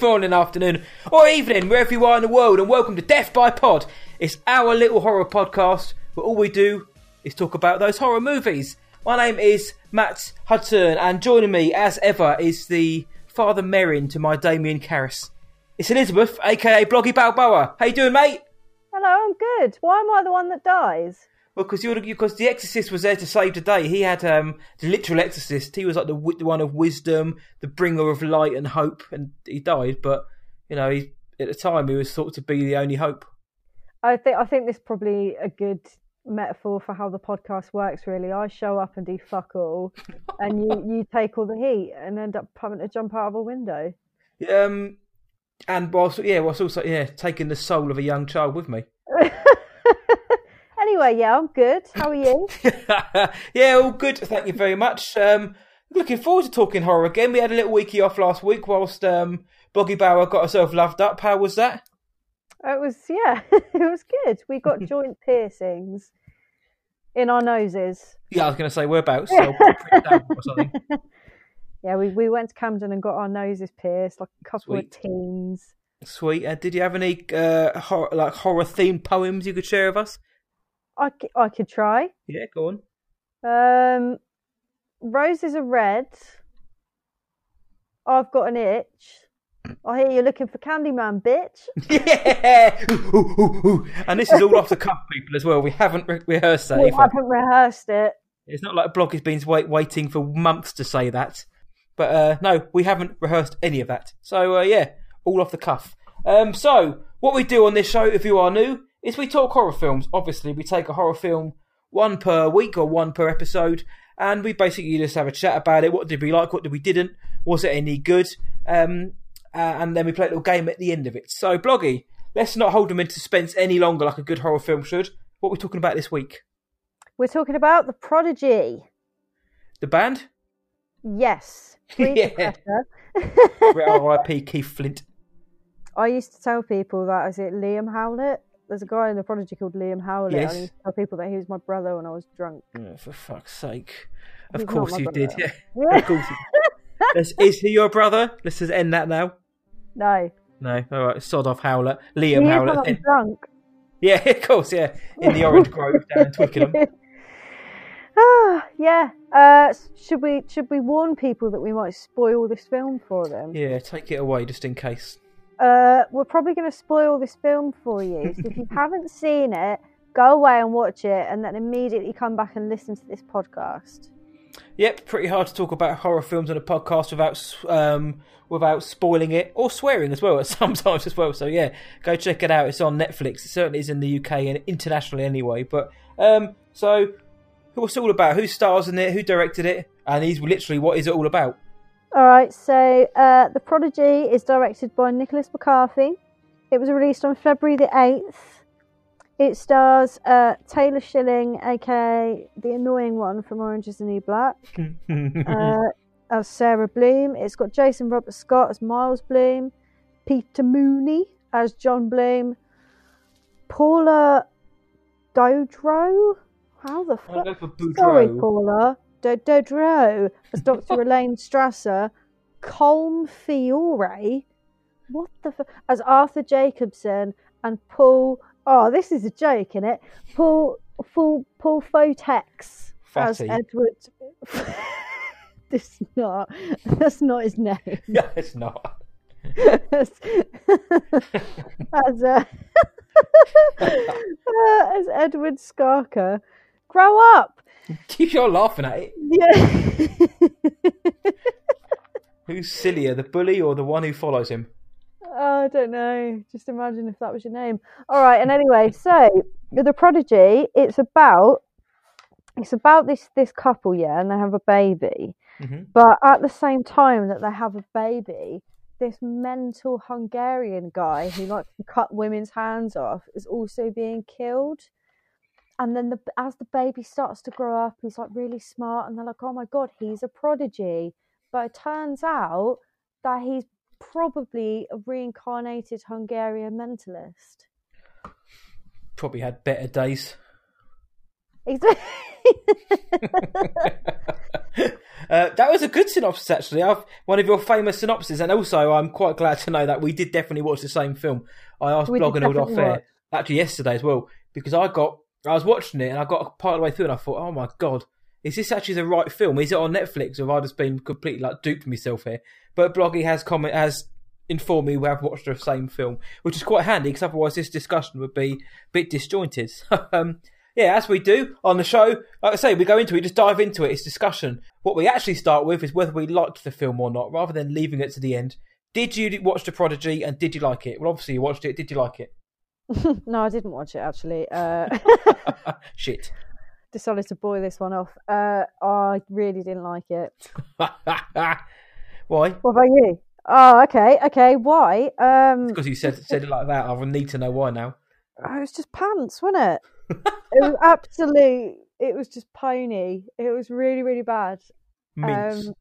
Morning, afternoon, or evening, wherever you are in the world, and welcome to Death by Pod. It's our little horror podcast where all we do is talk about those horror movies. My name is Matt Hudson, and joining me, as ever, is the Father Merrin to my Damien Karras. It's Elizabeth, aka Bloggy Balboa. How you doing, mate? Hello, I'm good. Why am I the one that dies? Well, because because the Exorcist was there to save the day. He had um the literal Exorcist. He was like the, the one of wisdom, the bringer of light and hope, and he died. But you know, he at the time he was thought to be the only hope. I think I think this is probably a good metaphor for how the podcast works. Really, I show up and do fuck all, and you you take all the heat and end up having to jump out of a window. Um, and whilst yeah, whilst also yeah, taking the soul of a young child with me. anyway, yeah, I'm good. How are you? yeah, all good. Thank you very much. Um, looking forward to talking horror again. We had a little weeky off last week whilst um Boggy Bauer got herself loved up. How was that? It was yeah, it was good. We got joint piercings in our noses. Yeah, I was going to say whereabouts. So print down something. Yeah, we, we went to Camden and got our noses pierced like a couple Sweet. of teens. Sweet. Uh, did you have any uh, horror, like horror themed poems you could share with us? I, I could try. Yeah, go on. Um, roses are red. I've got an itch. I hear you're looking for Candyman, bitch. Yeah. Ooh, ooh, ooh. And this is all off the cuff, people, as well. We haven't re- rehearsed that. We either. haven't rehearsed it. It's not like a blog has been wait, waiting for months to say that. But uh, no, we haven't rehearsed any of that. So uh, yeah, all off the cuff. Um, so what we do on this show, if you are new, is we talk horror films. Obviously, we take a horror film one per week or one per episode, and we basically just have a chat about it. What did we like? What did we didn't? Was it any good? Um, uh, and then we play a little game at the end of it. So, Bloggy, let's not hold them in suspense any longer like a good horror film should. What are we talking about this week? We're talking about The Prodigy. The band? Yes. Yeah. R.I.P. Keith Flint. I used to tell people that, is it Liam Howlett? There's a guy in The Prodigy called Liam Howlett. Yes. I used to tell people that he was my brother when I was drunk. Oh, for fuck's sake. Of course you did, yeah. Yeah. Of course you Let's- Is he your brother? Let's just end that now. No. No, all right, sod off Howlett. Liam is when Howlett. I'm drunk. Yeah, of course, yeah. In the Orange Grove down in Twickenham. Ah, yeah. Uh, should we should we warn people that we might spoil this film for them? Yeah, take it away just in case. Uh, we're probably going to spoil this film for you. So if you haven't seen it, go away and watch it, and then immediately come back and listen to this podcast. Yep, pretty hard to talk about horror films on a podcast without um, without spoiling it or swearing as well sometimes as well. So yeah, go check it out. It's on Netflix. It certainly is in the UK and internationally anyway. But um, so what's it all about? Who stars in it? Who directed it? And he's literally what is it all about? All right. So uh, the Prodigy is directed by Nicholas McCarthy. It was released on February the eighth. It stars uh, Taylor Schilling, aka the annoying one from Orange Is the New Black. uh, as Sarah Bloom. It's got Jackson Robert Scott as Miles Bloom, Peter Mooney as John Bloom, Paula Dodro. How the I'll fuck? go for Boudreau. Sorry, Paula. Do- Dodro as Dr. Elaine Strasser, Colm Feore. What the fuck? As Arthur Jacobson and Paul. Oh, this is a joke, isn't it? Paul Paul Paul Fotex as Edward. this not. That's not his name. Yeah, it's not. as as, uh, uh, as Edward Scarka. Grow up. You're laughing at it. Yeah. Who's sillier, the bully or the one who follows him? Oh, I don't know. Just imagine if that was your name. All right. And anyway, so the prodigy, it's about it's about this this couple, yeah, and they have a baby. hmm But at the same time that they have a baby, this mental Hungarian guy who likes to cut women's hands off is also being killed. And then the, as the baby starts to grow up, he's like really smart, and they're like, "Oh my god, he's a prodigy." But it turns out that he's probably a reincarnated Hungarian mentalist. Probably had better days. Uh, that was a good synopsis, actually. I've, one of your famous synopses, and also I'm quite glad to know that we did definitely watch the same film. I asked We did Blog and Old off air actually yesterday as well because I got I was watching it and I got part of the way through and I thought, oh my god, is this actually the right film? Is it on Netflix or have I just been completely like duped myself here? But Bloggy has comment has informed me we have watched the same film, which is quite handy because otherwise this discussion would be a bit disjointed. um, yeah, as we do on the show, like I say, we go into it, we just dive into it. It's discussion. What we actually start with is whether we liked the film or not, rather than leaving it to the end. Did you watch The Prodigy and did you like it? Well, obviously you watched it. Did you like it? no, I didn't watch it actually. Uh, Shit. decided to boil this one off. Uh, I really didn't like it. Why? What about you? Oh, okay, okay. Why? Um, Because you said said it like that. I need to know why now. oh, it was just pants, wasn't it? it was absolute. It was just pony. It was really, really bad. Mince. Um,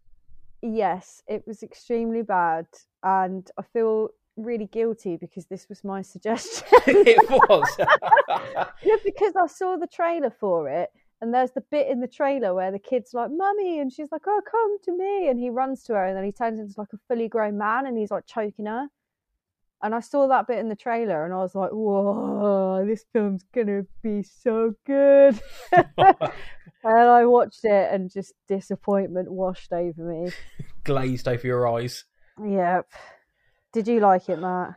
yes, it was extremely bad, and I feel really guilty because this was my suggestion. it was. Yeah, because I saw the trailer for it, and there's the bit in the trailer where the kid's like, "Mummy," and she's like, "Oh, come to me," and he runs to her, and then he turns into like a fully grown man, and he's like choking her. And I saw that bit in the trailer, and I was like, "Whoa, this film's gonna be so good." and I watched it, and just disappointment washed over me. Glazed over your eyes. Yep. Did you like it, Matt?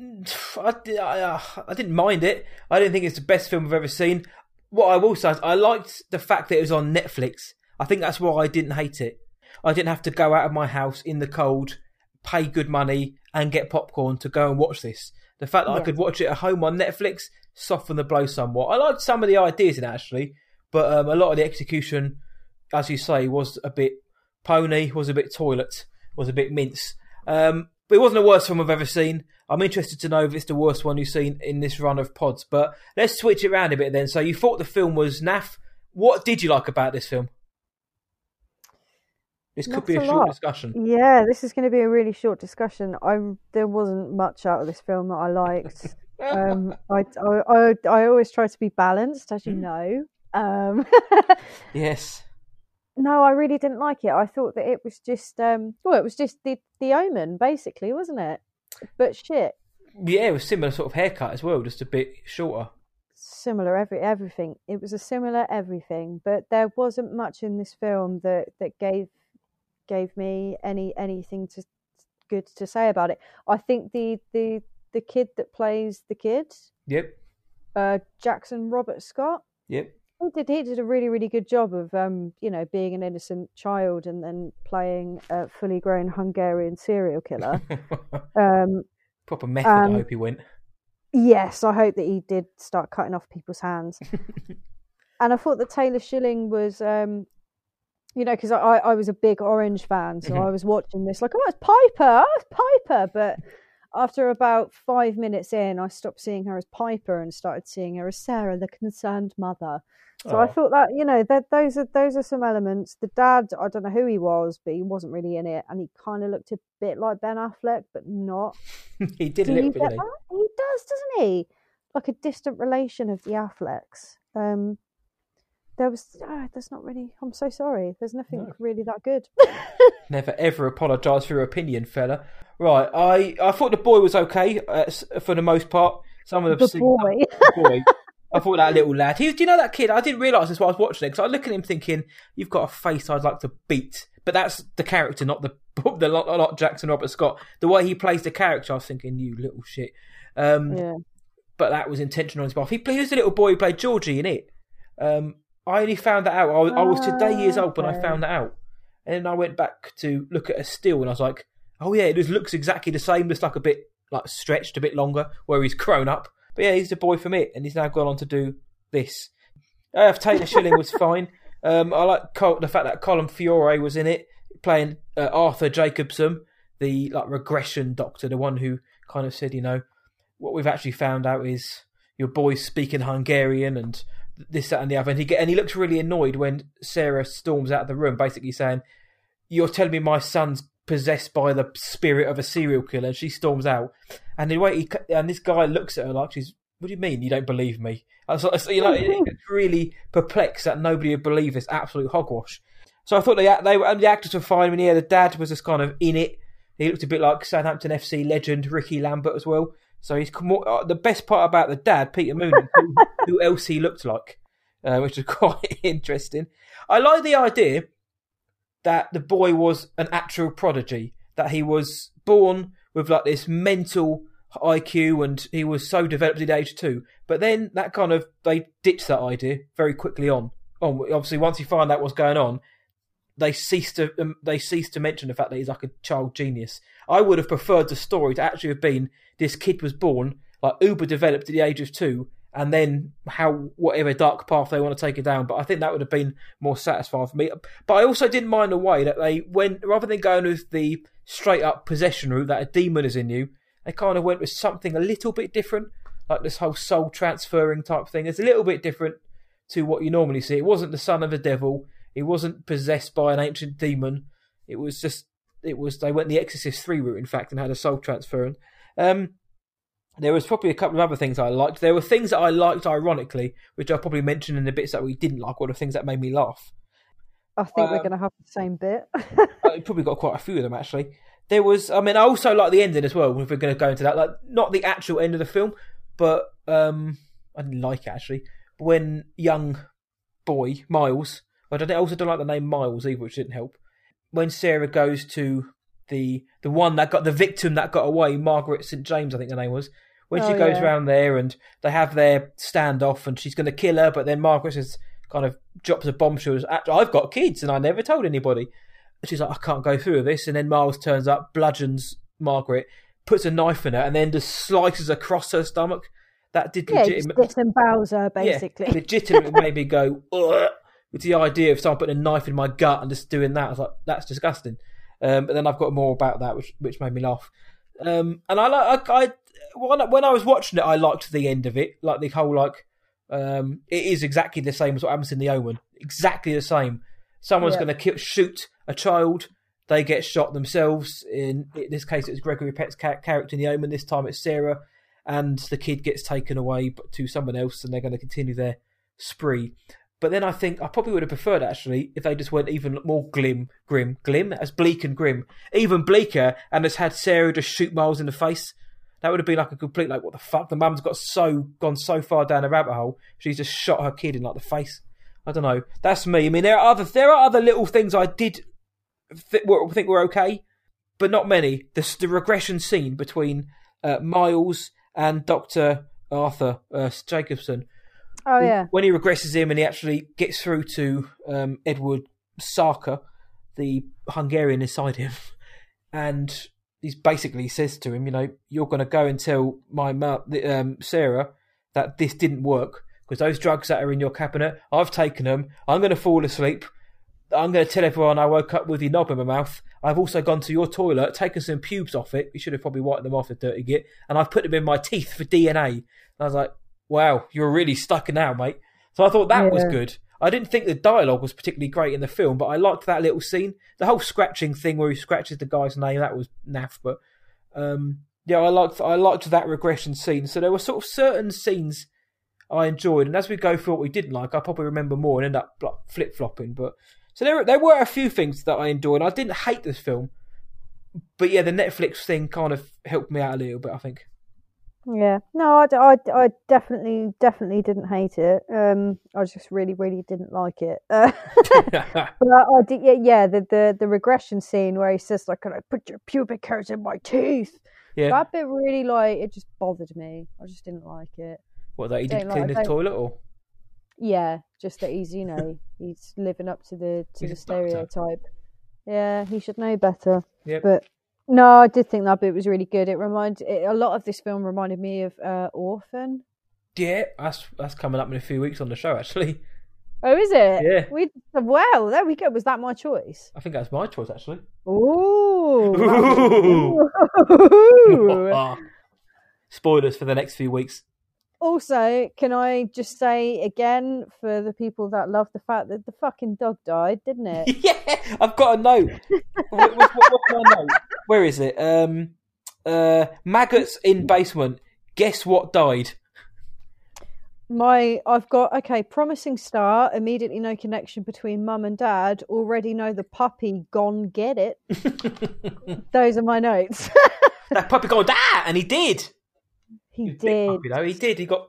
I, di- I, uh, I didn't mind it. I didn't think it's the best film I've ever seen. What I will say is I liked the fact that it was on Netflix. I think that's why I didn't hate it. I didn't have to go out of my house in the cold, pay good money, and get popcorn to go and watch this. The fact that I could watch it at home on Netflix softened the blow somewhat. I liked some of the ideas in it actually, but um, a lot of the execution, as you say, was a bit pony, was a bit toilet, was a bit mince. Um, but it wasn't the worst film I've ever seen. I'm interested to know if it's the worst one you've seen in this run of pods. But let's switch it around a bit then. So you thought the film was naff. What did you like about this film? This could be a a short lot. discussion. Yeah, this is going to be a really short discussion. I there wasn't much out of this film that I liked. um, I, I, I, I always try to be balanced, as you Mm. know. Um, yes. No, I really didn't like it. I thought that it was just, um, well, it was just the the Omen, basically, wasn't it? But shit, Yeah, it was similar sort of haircut as well, just a bit shorter. similar every everything. It was a similar everything, but there wasn't much in this film that that gave gave me any anything to good to say about it. I think the the the kid that plays the kid, Yep. uh, Jackson Robert Scott, Yep. He did he did a really really good job of um you know being an innocent child and then playing a fully grown Hungarian serial killer. um, Proper method, Um, I hope he went. Yes, I hope that he did start cutting off people's hands. and I thought that Taylor Schilling was, um, you know, because I, I was a big Orange fan, so Mhm. I was watching this like, oh, it's Piper, oh, it's Piper. But after about five minutes in, I stopped seeing her as Piper and started seeing her as Sarah, the concerned mother. So I Oh. thought that you know that those are those are some elements. The dad, I don't know who he was, but he wasn't really in it, and he kind of looked a bit like Ben Affleck, but not. he did a Do little bit, get didn't that? He does, doesn't he? Like a distant relation of the Afflecks. Um, there was. Oh, there's not really. I'm so sorry. There's nothing No. really that good. Never ever apologise for your opinion, fella. Right, I, I thought the boy was okay uh, for the most part. Some of the, the boy. boy. I thought that little lad. He, do you know that kid? I didn't realise this while I was watching it because I look at him thinking, "You've got a face I'd like to beat." But that's the character, not the the not, not Jackson Robert Scott. The way he plays the character, I was thinking, "You little shit." Um, yeah. But that was intentional on his behalf. He, he was the little boy who played Georgie in it. Um, I only found that out. I was, I was today years old when I found that out, and then I went back to look at a still, and I was like, "Oh yeah, it just looks exactly the same, just like a bit like stretched, a bit longer, where he's grown up." But yeah, he's the boy from it, and he's now gone on to do this. I Uh, Taylor Schilling was fine. Um, I like Col- the fact that Colin Feore was in it, playing uh, Arthur Jacobson, the like regression doctor, the one who kind of said, you know, what we've actually found out is your boy's speaking Hungarian and this, that, and the other. And he get, and he looks really annoyed when Sarah storms out of the room, basically saying, "You're telling me my son's possessed by the spirit of a serial killer." And she storms out, and the way he and this guy looks at her like she's, "What do you mean you don't believe me?" Like, so, you know, it's really perplexed that nobody would believe this absolute hogwash. So I thought they they the actors were fine. I mean, yeah, the dad was just kind of in it. He looked a bit like Southampton FC legend Ricky Lambert as well. So he's more, uh, the best part about the dad, Peter Moon, who, who else he looked like, uh, which is quite interesting. I like the idea that the boy was an actual prodigy, that he was born with like this mental IQ and he was so developed at age two. But then that kind of they ditched that idea very quickly on. On obviously once you find out what's going on, they ceased to um, they ceased to mention the fact that he's like a child genius. I would have preferred the story to actually have been this kid was born like uber developed at the age of two, and then how whatever dark path they want to take it down. But I think that would have been more satisfying for me. But I also didn't mind the way that they went rather than going with the straight up possession route that a demon is in you, they kind of went with something a little bit different, like this whole soul transferring type thing. It's a little bit different to what you normally see. It wasn't the son of a devil. It wasn't possessed by an ancient demon. It was just it was they went the Exorcist three route in fact and had a soul transferring. Um, there was probably a couple of other things I liked. There were things that I liked ironically, which I'll probably mention in the bits that we didn't like, or the things that made me laugh. I think we're Um, going to have the same bit. I probably got quite a few of them actually. There was, I mean, I also like the ending as well. If we're going to go into that, like not the actual end of the film, but um, I didn't like it actually. When young boy Miles, I don't I also don't like the name Miles either, which didn't help. When Sarah goes to the the one that got the victim that got away, Margaret St James, I think the name was. When she Oh, goes yeah. around there and they have their standoff, and she's going to kill her, but then Margaret says, kind of drops a bombshell. I've got kids and I never told anybody. And she's like, I can't go through with this. And then Miles turns up, bludgeons Margaret, puts a knife in her, and then just slices across her stomach. That did yeah, just legitimate, disembows her, basically. yeah, legitimately made me go, Ugh, with the idea of someone putting a knife in my gut and just doing that. I was like, that's disgusting. Um, but then I've got more about that, which which made me laugh. Um, and I like I, I when, I- when I was watching it, I liked the end of it, like the whole like um, it is exactly the same as what happens in the Omen, exactly the same. Someone's Yeah. going to shoot a child, they get shot themselves. In, in this case, it's Gregory Peck's ca- character in the Omen. This time, it's Sarah, and the kid gets taken away to someone else, and they're going to continue their spree. But then I think I probably would have preferred actually if they just went even more glim, grim, glim as bleak and grim, even bleaker, and just had Sarah just shoot Miles in the face. That would have been like a complete like what the fuck. The mum's got so gone so far down a rabbit hole. She's just shot her kid in like the face. I don't know. That's me. I mean, there are other there are other little things I did th- were- think were okay, but not many. The, the regression scene between uh, Miles and Doctor Arthur uh, Jacobson oh, yeah. when he regresses him and he actually gets through to um, Edward Sarka, the Hungarian inside him, and he's basically says to him, you know, you're going to go and tell my ma- the, um, Sarah that this didn't work because those drugs that are in your cabinet, I've taken them. I'm going to fall asleep. I'm going to tell everyone I woke up with your knob in my mouth. I've also gone to your toilet, taken some pubes off it. You should have probably wiped them off, the dirty git. And I've put them in my teeth for DNA. And I was like, wow, you're really stuck now, mate. So I thought that was good. I didn't think the dialogue was particularly great in the film, but I liked that little scene. The whole scratching thing where he scratches the guy's name, that was naff. But um, yeah, I liked I liked that regression scene. So there were sort of certain scenes I enjoyed, and as we go through what we didn't like, I probably remember more and end up like, flip flopping. But so there there were a few things that I enjoyed. I didn't hate this film, but yeah, the Netflix thing kind of helped me out a little bit. I think. Yeah, no, I, I, I definitely, definitely didn't hate it. Um, I just really, really didn't like it. Uh, but I, I did, yeah, yeah, the, the the regression scene where he says like, "Can I put your pubic hairs in my teeth?" yeah. That bit really like it just bothered me. I just didn't like it. What that he didn't like- clean his don't- toilet or? Yeah, just that he's you know he's living up to the to He's the stereotype. Yeah, he should know better. Yep. But no, I did think that bit was really good. It reminded it, a lot of this film reminded me of uh, Orphan. Yeah, that's that's coming up in a few weeks on the show. Actually, Oh, is it? Yeah. We well, there we go. Was that my choice? I think that's my choice. Actually. Ooh. Ooh. Ooh. Spoilers for the next few weeks. Also, can I just say again for the people that love the fact that the fucking dog died, didn't it? yeah, I've got a note. what, what, what- what's my note? Where is it? Um, uh, maggots in basement. Guess what died? My, I've got okay. Promising start. Immediately, no connection between mum and dad. Already know the puppy gone get it. Those are my notes. that puppy got that, and he did. He He was a big did. puppy. He did. He got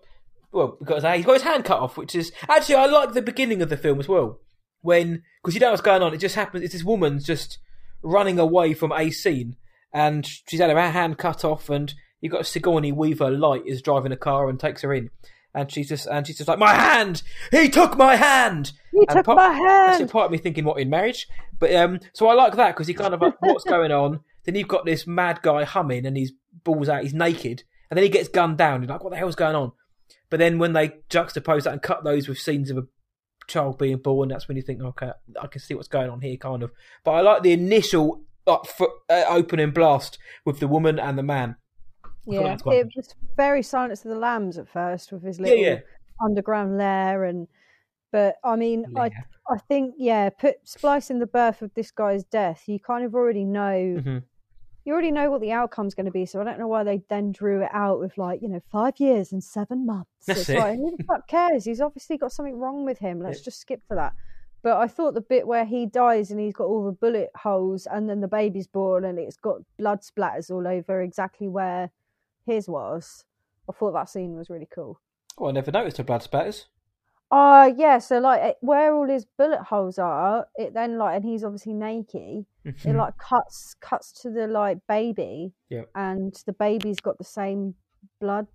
well. He got his, he got his hand cut off, which is actually I like the beginning of the film as well. When because you know what's going on. It just happens. It's this woman's just running away from a scene, and she's had her hand cut off, and you've got Sigourney Weaver Light is driving a car and takes her in. And she's just and she's just like my hand. He took my hand. You And took part- my hand. the part of me thinking, what in marriage? But um, so I like that because he kind of like, what's going on? Then you've got this mad guy humming, and he's balls out, he's naked, and then he gets gunned down. You're like, what the hell's going on? But then when they juxtapose that and cut those with scenes of a child being born, that's when you think, okay, I can see what's going on here, kind of. But I like the initial like, uh, opening blast with the woman and the man. Yeah, it was very Silence of the Lambs at first with his little yeah. underground lair, and but I mean, I I think yeah, put splicing the birth of this guy's death, you kind of already know Mhm. You already know what the outcome's going to be. So I don't know why they then drew it out with like you know five years and seven months. That's it's it. like who the fuck cares? He's obviously got something wrong with him. Let's just skip to that. But I thought the bit where he dies and he's got all the bullet holes and then the baby's born and it's got blood splatters all over exactly where his was. I thought that scene was really cool. Oh, I never noticed the blood spatters. Uh yeah, so like where all his bullet holes are, it then like and he's obviously naked. It like cuts cuts to the like baby, Yep. and the baby's got the same blood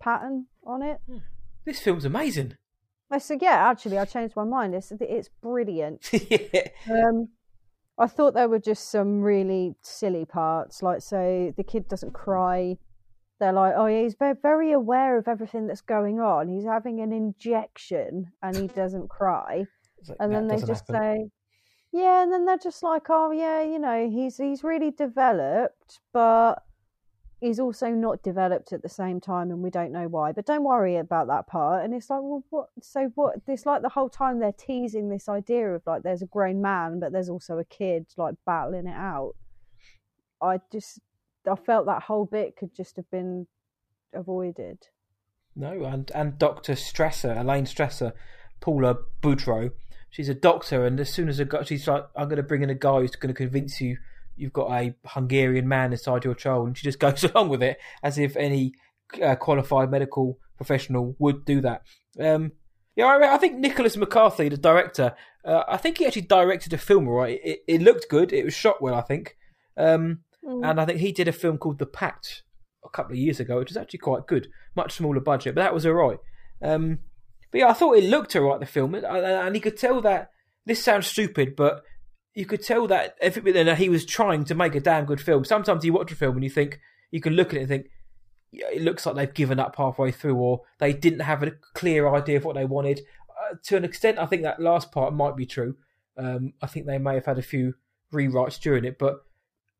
pattern on it. this film's amazing. I said, yeah, actually, I changed my mind. It's it's brilliant. yeah. Um, I thought there were just some really silly parts, like so the kid doesn't cry. They're like, oh yeah, he's very very aware of everything that's going on. He's having an injection and he doesn't cry. Like, and then they just happen. say yeah and then they're just like oh yeah you know he's he's really developed but he's also not developed at the same time and we don't know why but don't worry about that part and it's like well what so what it's like the whole time they're teasing this idea of like there's a grown man but there's also a kid like battling it out i just i felt that whole bit could just have been avoided No, and and Doctor Strasser, Elaine Strasser, Paula Boudreau, she's a doctor, and as soon as a guy, she's like, "I'm going to bring in a guy who's going to convince you you've got a Hungarian man inside your child," and she just goes along with it as if any uh, qualified medical professional would do that. Um, yeah, I, I think Nicholas McCarthy, the director, uh, I think he actually directed a film. Right, it, it looked good. It was shot well, I think. Um, Mm. and I think he did a film called The Pact a couple of years ago, which was actually quite good, much smaller budget, but that was alright. Um, but yeah, I thought it looked alright. The film, and, you could tell that this sounds stupid, but you could tell that every, that he was trying to make a damn good film. Sometimes you watch a film and you think you can look at it and think. Yeah, it looks like they've given up halfway through, or they didn't have a clear idea of what they wanted. Uh, to an extent, I think that last part might be true. Um, I think they may have had a few rewrites during it, but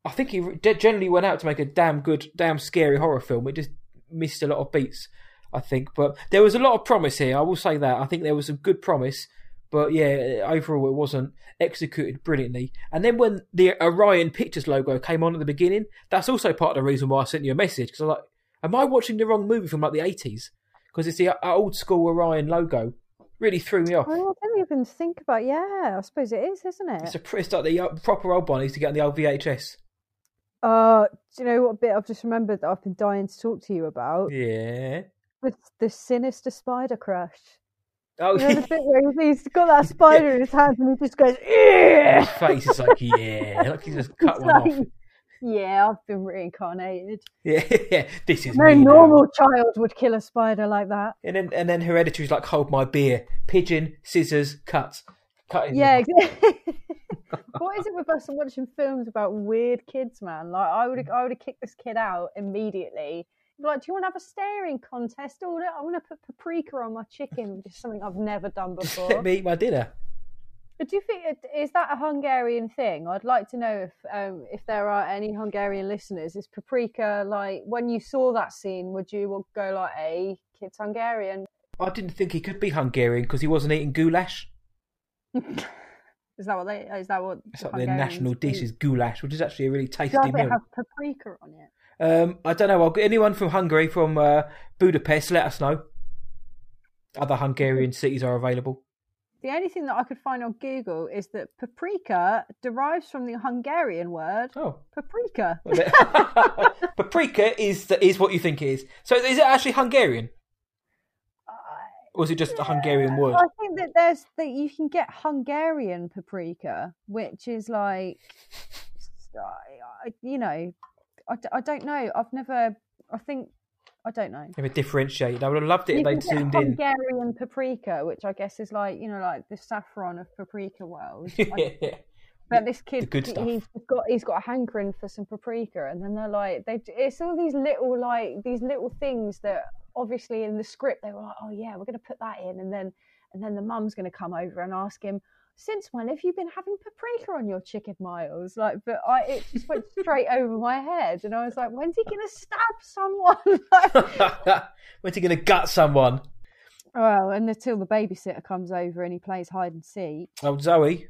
I think he generally went out to make a damn good, damn scary horror film. It just missed a lot of beats, I think. But there was a lot of promise here. I will say that. I think there was some good promise, but yeah, overall it wasn't executed brilliantly. And then when the Orion Pictures logo came on at the beginning, that's also part of the reason why I sent you a message because I was like, am I watching the wrong movie from like the eighties? Because it's the uh, old school Orion logo. Really threw me off. Oh, I didn't even think about. Yeah, I suppose it is, isn't it? It's a it's like the uh, proper old one I used to get on the old VHS. Uh, do you know what bit I've just remembered that I've been dying to talk to you about? Yeah. The, the sinister spider crush. Oh, You know the bit where he's, got that spider in his hand and he just goes, yeah. His face is like, yeah, like he's just cut It's one like, off. Yeah, I've been reincarnated. Yeah, yeah, this is No me now. normal child would kill a spider like that. And then and then Hereditary's like, hold my beer, pigeon, scissors, cut, cutting. Yeah, exactly. what is it with us and watching films about weird kids, man? Like, I would have, I would have kicked this kid out immediately. Like, do you want to have a staring contest? Or I want to put paprika on my chicken, which is something I've never done before. Let me eat my dinner. But do you think is that a Hungarian thing? I'd like to know if um, if there are any Hungarian listeners. Is paprika like when you saw that scene? Would you go like, "Hey, kid's Hungarian"? I didn't think he could be Hungarian because he wasn't eating goulash. Is that what they? Is that what? It's like their national dish is goulash, which is actually a really tasty Does it meal. have paprika on it? Um, I don't know. I'll get anyone from Hungary, from uh, Budapest, let us know. other Hungarian cities are available. The only thing that I could find on Google is that paprika derives from the Hungarian word Oh, paprika. paprika is the, is what you think it is. So is it actually Hungarian, or is it just a Hungarian word? I think that there's that you can get Hungarian paprika, which is like, you know, I, I don't know. I've never. I think I don't know. Never differentiated. I would have loved it if they'd can zoomed get in. Hungarian paprika, which I guess is like you know, like the saffron of paprika world. I- But this kid, good he- stuff. he's got he's got a hankering for some paprika, and then they're like, they it's all these little like these little things that obviously in the script they were like, oh yeah, we're going to put that in, and then and then the mum's going to come over and ask him, since when have you been having paprika on your chicken miles? Like, but I it just went straight over my head, and I was like, when's he going to stab someone? Like, When's he going to gut someone? well, and until the babysitter comes over and he plays hide and seek. Oh, Zoe.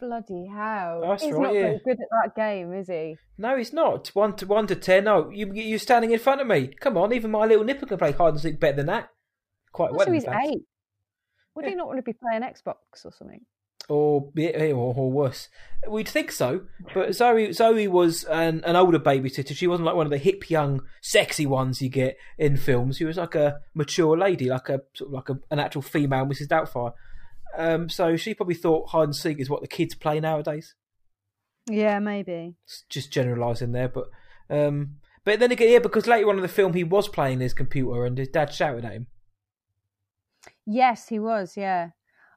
Bloody hell! That's he's right, not yeah. good at that game, is he? No, he's not. One to one to ten. No, you you're standing in front of me. Come on, even my little nipper can play hide and seek better than that. Quite well. so in he's fact. eight. Would he not want to be playing Xbox or something? or yeah, or, or worse. We'd think so, but Zoe Zoe was an, an older babysitter. She wasn't like one of the hip, young, sexy ones you get in films. She was like a mature lady, like a sort of like a, an actual female Mrs. Doubtfire. Um, so she probably thought hide and seek is what the kids play nowadays. Yeah, maybe. It's just generalising there, but um, but then again, yeah, because later on in the film he was playing his computer and his dad shouted at him. Yes, he was. Yeah,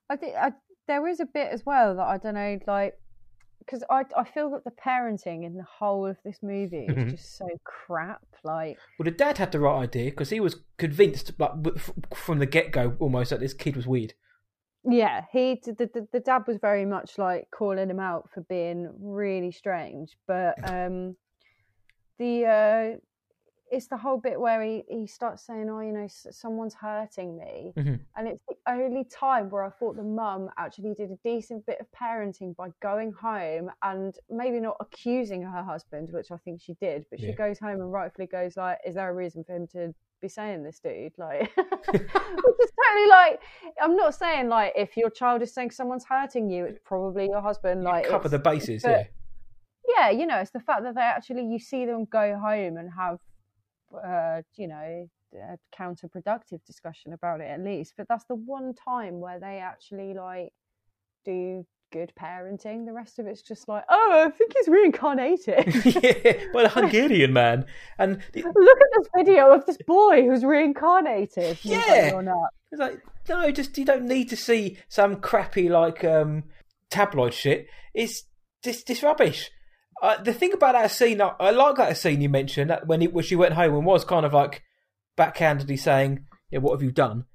I think I, there is a bit as well that I don't know, like because I I feel that the parenting in the whole of this movie is Mhm. just so crap. Like, Well, the dad had the right idea because he was convinced, like from the get go, almost that this kid was weird. Yeah, he the, the the dad was very much like calling him out for being really strange, but um, the uh, it's the whole bit where he he starts saying, "Oh, you know, someone's hurting me." Mhm. And it's the only time where I thought the mum actually did a decent bit of parenting by going home and maybe not accusing her husband, which I think she did, but she goes home and rightfully goes like, "Is there a reason for him to be saying this, dude?" Like, which is totally like, I'm not saying like if your child is saying someone's hurting you, it's probably your husband. Like, Cover the bases, but- yeah. yeah, you know, it's the fact that they actually you see them go home and have, uh, you know, a counterproductive discussion about it at least. But that's the one time where they actually like do good parenting. The rest of it's just like, oh, I think he's reincarnated. yeah, well, a Hungarian man, and the- Look at this video of this boy who's reincarnated. Yeah. It's like no, just you don't need to see some crappy like um tabloid shit. It's just this rubbish. Uh, the thing about that scene, I, I like that scene you mentioned that when, he, when she went home and was kind of like backhandedly saying, "Yeah, what have you done?"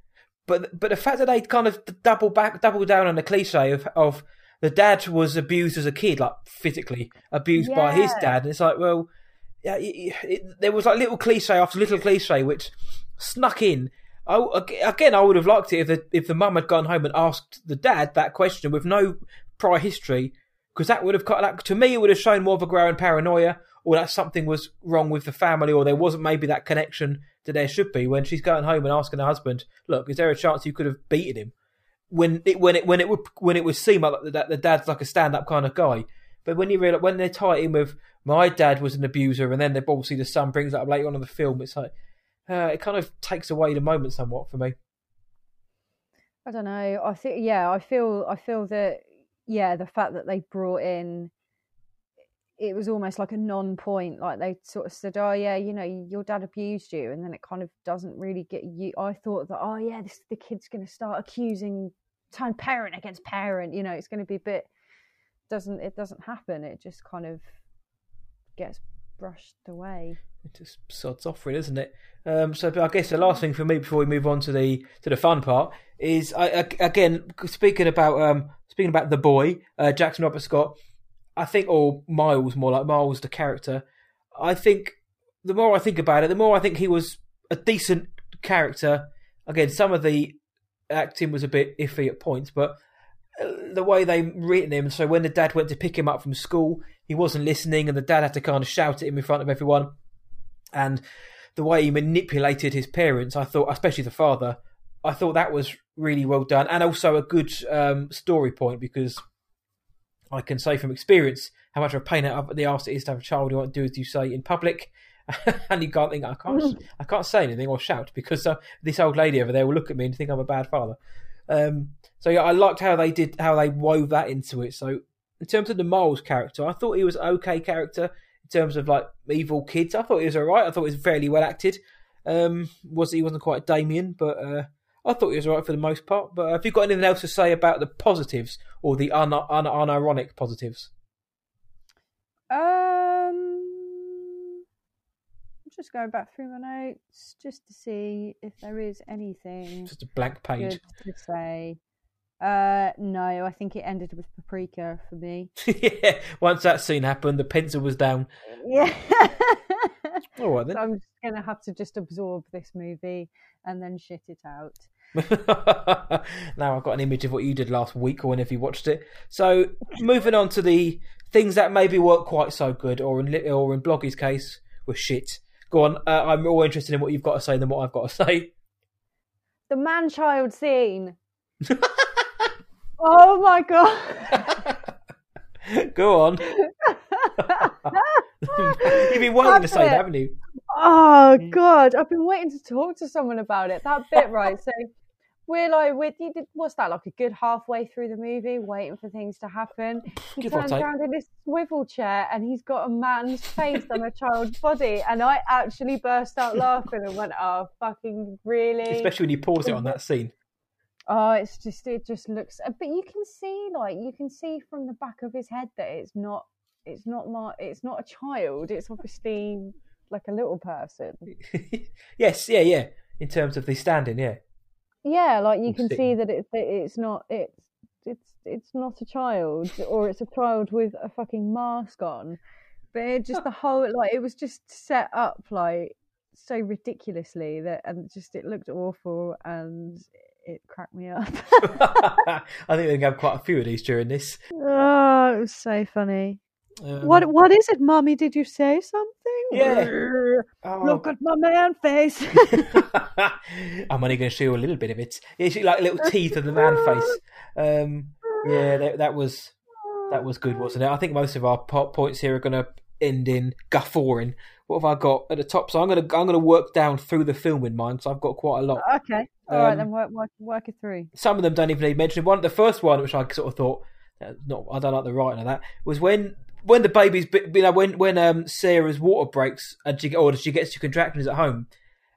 But but the fact that they kind of double back, double down on the cliche of of the dad was abused as a kid, like physically abused by his dad, and it's like, well, yeah, it, it, there was like little cliche after little cliche which snuck in. I, again, I would have liked it if the if the mum had gone home and asked the dad that question with no prior history, because that would have cut. That, to me, it would have shown more of a growing paranoia, or that something was wrong with the family, or there wasn't maybe that connection that there should be. When she's going home and asking her husband, "Look, is there a chance you could have beaten him?" When it when it when it would when it would seem like that the dad's like a stand up kind of guy, but when you realize when they tie it in with my dad was an abuser, and then they obviously the son brings that up later on in the film, it's like uh, it kind of takes away the moment somewhat for me. I don't know. I think yeah, I feel I feel that yeah, the fact that they brought in it was almost like a non-point like they sort of said oh yeah you know your dad abused you and then it kind of doesn't really get you i thought that oh yeah this the kid's going to start accusing turn parent against parent you know it's going to be a bit doesn't it doesn't happen it just kind of gets brushed away It just sods off, really, isn't it? Um, so, I guess the last thing for me before we move on to the to the fun part is, I, I, again, speaking about um, speaking about the boy, uh, Jackson Robert Scott. I think, or Miles, more like Miles, the character. I think the more I think about it, the more I think he was a decent character. Again, some of the acting was a bit iffy at points, but uh, the way they written him. So when the dad went to pick him up from school, he wasn't listening, and the dad had to kind of shout at him in front of everyone. And the way he manipulated his parents, I thought, especially the father, I thought that was really well done, and also a good um, story point because I can say from experience how much of a pain of the arse it is to have a child who won't do as you say in public. and you can't think I can't I can't say anything or shout because uh, this old lady over there will look at me and think I'm a bad father. Um, so yeah, I liked how they did how they wove that into it. So in terms of the Miles character, I thought he was okay character in terms of like evil kids. I thought he was alright. I thought he was fairly well acted. Um, was he wasn't quite Damien, but uh, I thought he was alright for the most part. But uh, have you got anything else to say about the positives or the un- un- unironic positives? Um, I'm just going back through my notes just to see if there is anything Just a blank page. to say. Uh, no, I think it ended with paprika for me. yeah. Once that scene happened, the pencil was down. Yeah. All right then. so I'm just gonna have to just absorb this movie and then shit it out. now I've got an image of what you did last week or whenever you watched it. So moving on to the things that maybe weren't quite so good, or in or in Bloggy's case were shit. Go on. Uh, I'm more interested in what you've got to say than what I've got to say. The man-child scene. Oh my god. Go on. You've been waiting to say that, haven't you? Oh god, I've been waiting to talk to someone about it. That bit, right? So we're like, we you did what's that? Like a good halfway through the movie, waiting for things to happen. He Give turns around in this swivel chair, and he's got a man's face on a child's body, and I actually burst out laughing and went, "Oh, fucking really?" Especially when you pause it on that scene. Oh, it's just it just looks, uh, but you can see like you can see from the back of his head that it's not it's not my it's not a child. It's obviously like a little person. yes, yeah, yeah. In terms of the standing, yeah. Yeah, like you Or can see that it's that it's not it's it's it's not a child or it's a child with a fucking mask on. But it just the whole like it was just set up like so ridiculously that and just it looked awful and it cracked me up. I think going to have quite a few of these during this. oh, it was so funny. Um, What what is it, Mummy? Did you say something? Yeah. oh, Look at my man face. I'm only going to show you a little bit of it. Yeah, she like little teeth of the man face. Um, yeah, that, that was that was good, wasn't it? I think most of our po- points here are going to end in guffawing. What have I got at the top? So I'm going to I'm to work down through the film in mind. So I've got quite a lot. okay. All right, Um, then work, work work it through. Some of them don't even need mentioning. One, the first one, which I sort of thought, uh, not I don't like the writing of that, was when when the baby's you know when when um Sarah's water breaks and she or she gets to contractions at home,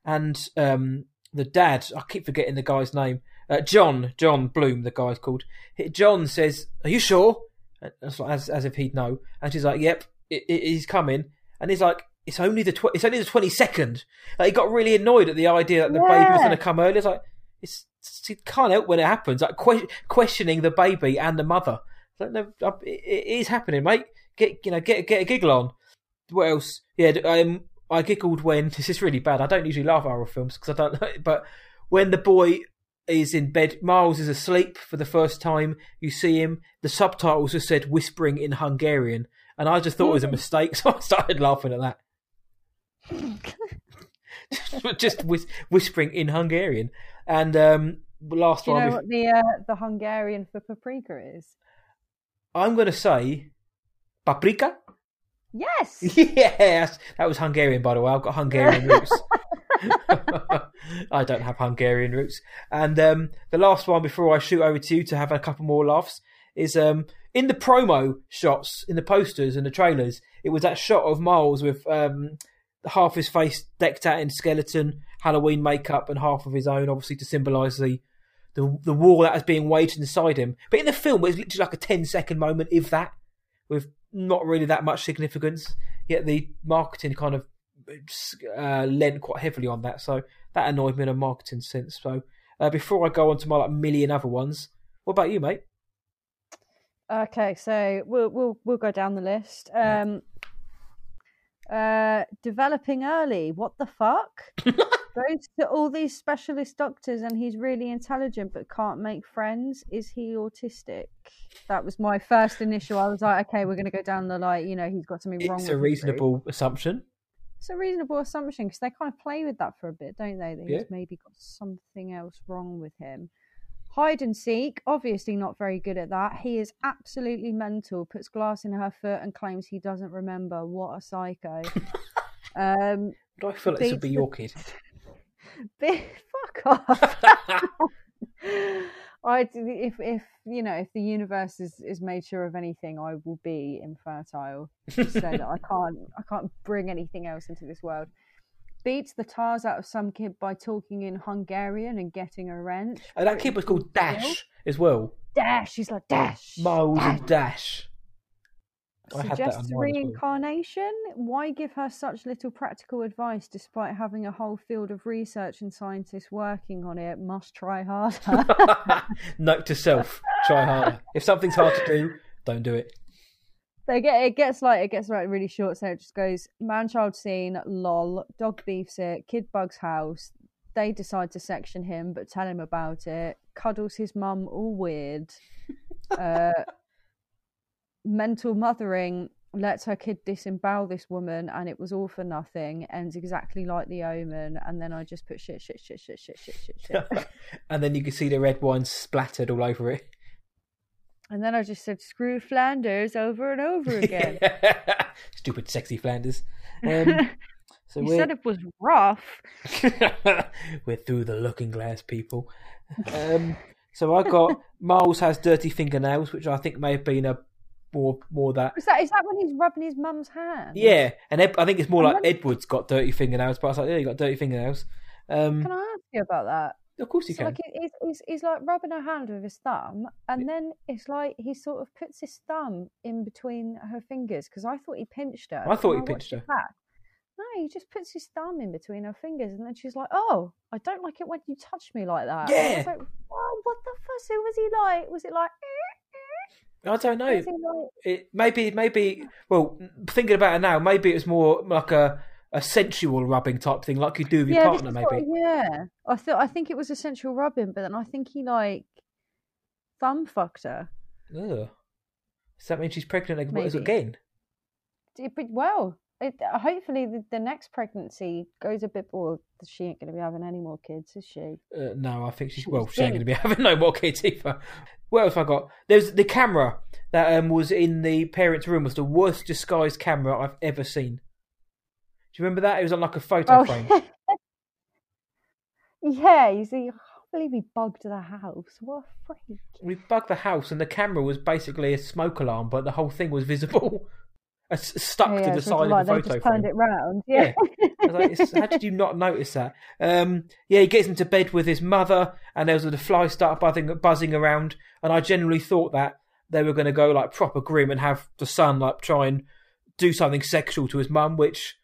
and um the dad I keep forgetting the guy's name. Uh, John John Bloom, the guy's called. John says, "Are you sure?" And That's like, as as if he'd know. And she's like, "Yep, it, it, he's coming." And he's like, "It's only the tw- it's only the twenty second. Like he got really annoyed at the idea that the baby was going to come early. It's like it's it can't help when it happens. Like que- questioning the baby and the mother. It's Like, no, uh, it, it is happening, mate. Get you know, get get a giggle on. What else? Yeah, um, I giggled when this is really bad. I don't usually laugh at horror films because I don't. know, But when the boy is in bed, Miles is asleep for the first time. You see him. The subtitles just said whispering in Hungarian, and I just thought it was a mistake, so I started laughing at that. just whis- whispering in Hungarian, and um, last Do you one. know what the uh, the Hungarian for paprika is? I'm going to say paprika. Yes. Yes, that was Hungarian, by the way. I've got Hungarian roots. I don't have Hungarian roots. And um, the last one before I shoot over to you to have a couple more laughs is um, in the promo shots, in the posters and the trailers. It was that shot of Miles with um, half his face decked out in skeleton Halloween makeup and half of his own, obviously to symbolise the, the the war that is being waged inside him. But in the film, it's literally like a 10 second moment, if that, with not really that much significance. Yet the marketing kind of uh, lent quite heavily on that, so that annoyed me in a marketing sense. So uh, before I go on to my like million other ones, what about you, mate? Okay, so we'll we'll we'll go down the list. Um, uh, developing early. What the fuck? Goes to all these specialist doctors, and he's really intelligent but can't make friends. Is he autistic? That was my first initial. I was like, okay, we're gonna go down the like, you know, he's got something wrong. It's a reasonable assumption. It's a reasonable assumption because they kind of play with that for a bit, don't they? That Yeah. he's maybe got something else wrong with him. Hide and seek, obviously not very good at that. He is absolutely mental. Puts glass in her foot and claims he doesn't remember. What a psycho! um, Do I feel like this would be your kid? bi- fuck off. I if if you know if the universe is is made sure of anything, I will be infertile. So that I can't I can't bring anything else into this world. Beats the tars out of some kid by talking in Hungarian and getting a wrench. And that kid was called Dash as well. Dash. he's like Dash. Miles Dash. and Dash. I Suggests on mine as well. reincarnation. Why give her such little practical advice despite having a whole field of research and scientists working on it? Must try harder. Note to self: try harder. If something's hard to do, don't do it. They get it gets like it gets like really short, so it just goes man child scene, lol, dog beefs it, kid bugs house. They decide to section him, but tell him about it. Cuddles his mum, all weird. Uh, mental mothering lets her kid disembowel this woman, and it was all for nothing. Ends exactly like the Omen, and then I just put shit, shit, shit, shit, shit, shit, shit, shit. and then you can see the red wine splattered all over it. And then I just said screw Flanders over and over again. Stupid, sexy Flanders. Um, so you said it was rough. we're through the looking glass, people. Um, so I got Miles has dirty fingernails, which I think may have been a more more that. Is that is that when he's rubbing his mum's hand? Yeah, and Ed, I think it's more like Edward's got dirty fingernails, but I was like, yeah, you got dirty fingernails. Um, Can I ask you about that? Of course you So can. like he's, he's he's like rubbing her hand with his thumb, and then it's like he sort of puts his thumb in between her fingers because I thought he pinched her. I thought he watched pinched her. back- No, he just puts his thumb in between her fingers, and then she's like, "Oh, I don't like it when you touch me like that." I Yeah. like, "Whoa, what the fuck? So was he like? Was it like? I don't know. Like? It maybe maybe well, thinking about it now, maybe it was more like a a sensual rubbing type thing, like you do with your Yeah, this partner, is what- maybe. yeah. I thought I think it was a sensual rubbing, but then I think he like thumb fucked her. Ugh. Does that mean she's pregnant ag- Maybe. again? It, well, it, hopefully the, the next pregnancy goes a bit. Well, she ain't going to be having any more kids, is she? Uh, no, I think she's well. She ain't going to be having no more kids either. What else have I got? There's the camera that um, was in the parents' room was the worst disguised camera I've ever seen. You remember that? It was on like a photo frame. yeah. You see, I can't believe we bugged the house. What a freak! We bugged the house, and the camera was basically a smoke alarm, but the whole thing was visible, It's stuck Yeah, to the side like of the they photo just frame. turned it round. Yeah. Yeah. Like, how did you not notice that? Um, yeah, he gets into bed with his mother, and there was the flies start buzzing, buzzing around. And I generally thought that they were going to go like proper grim and have the son like try and do something sexual to his mum, which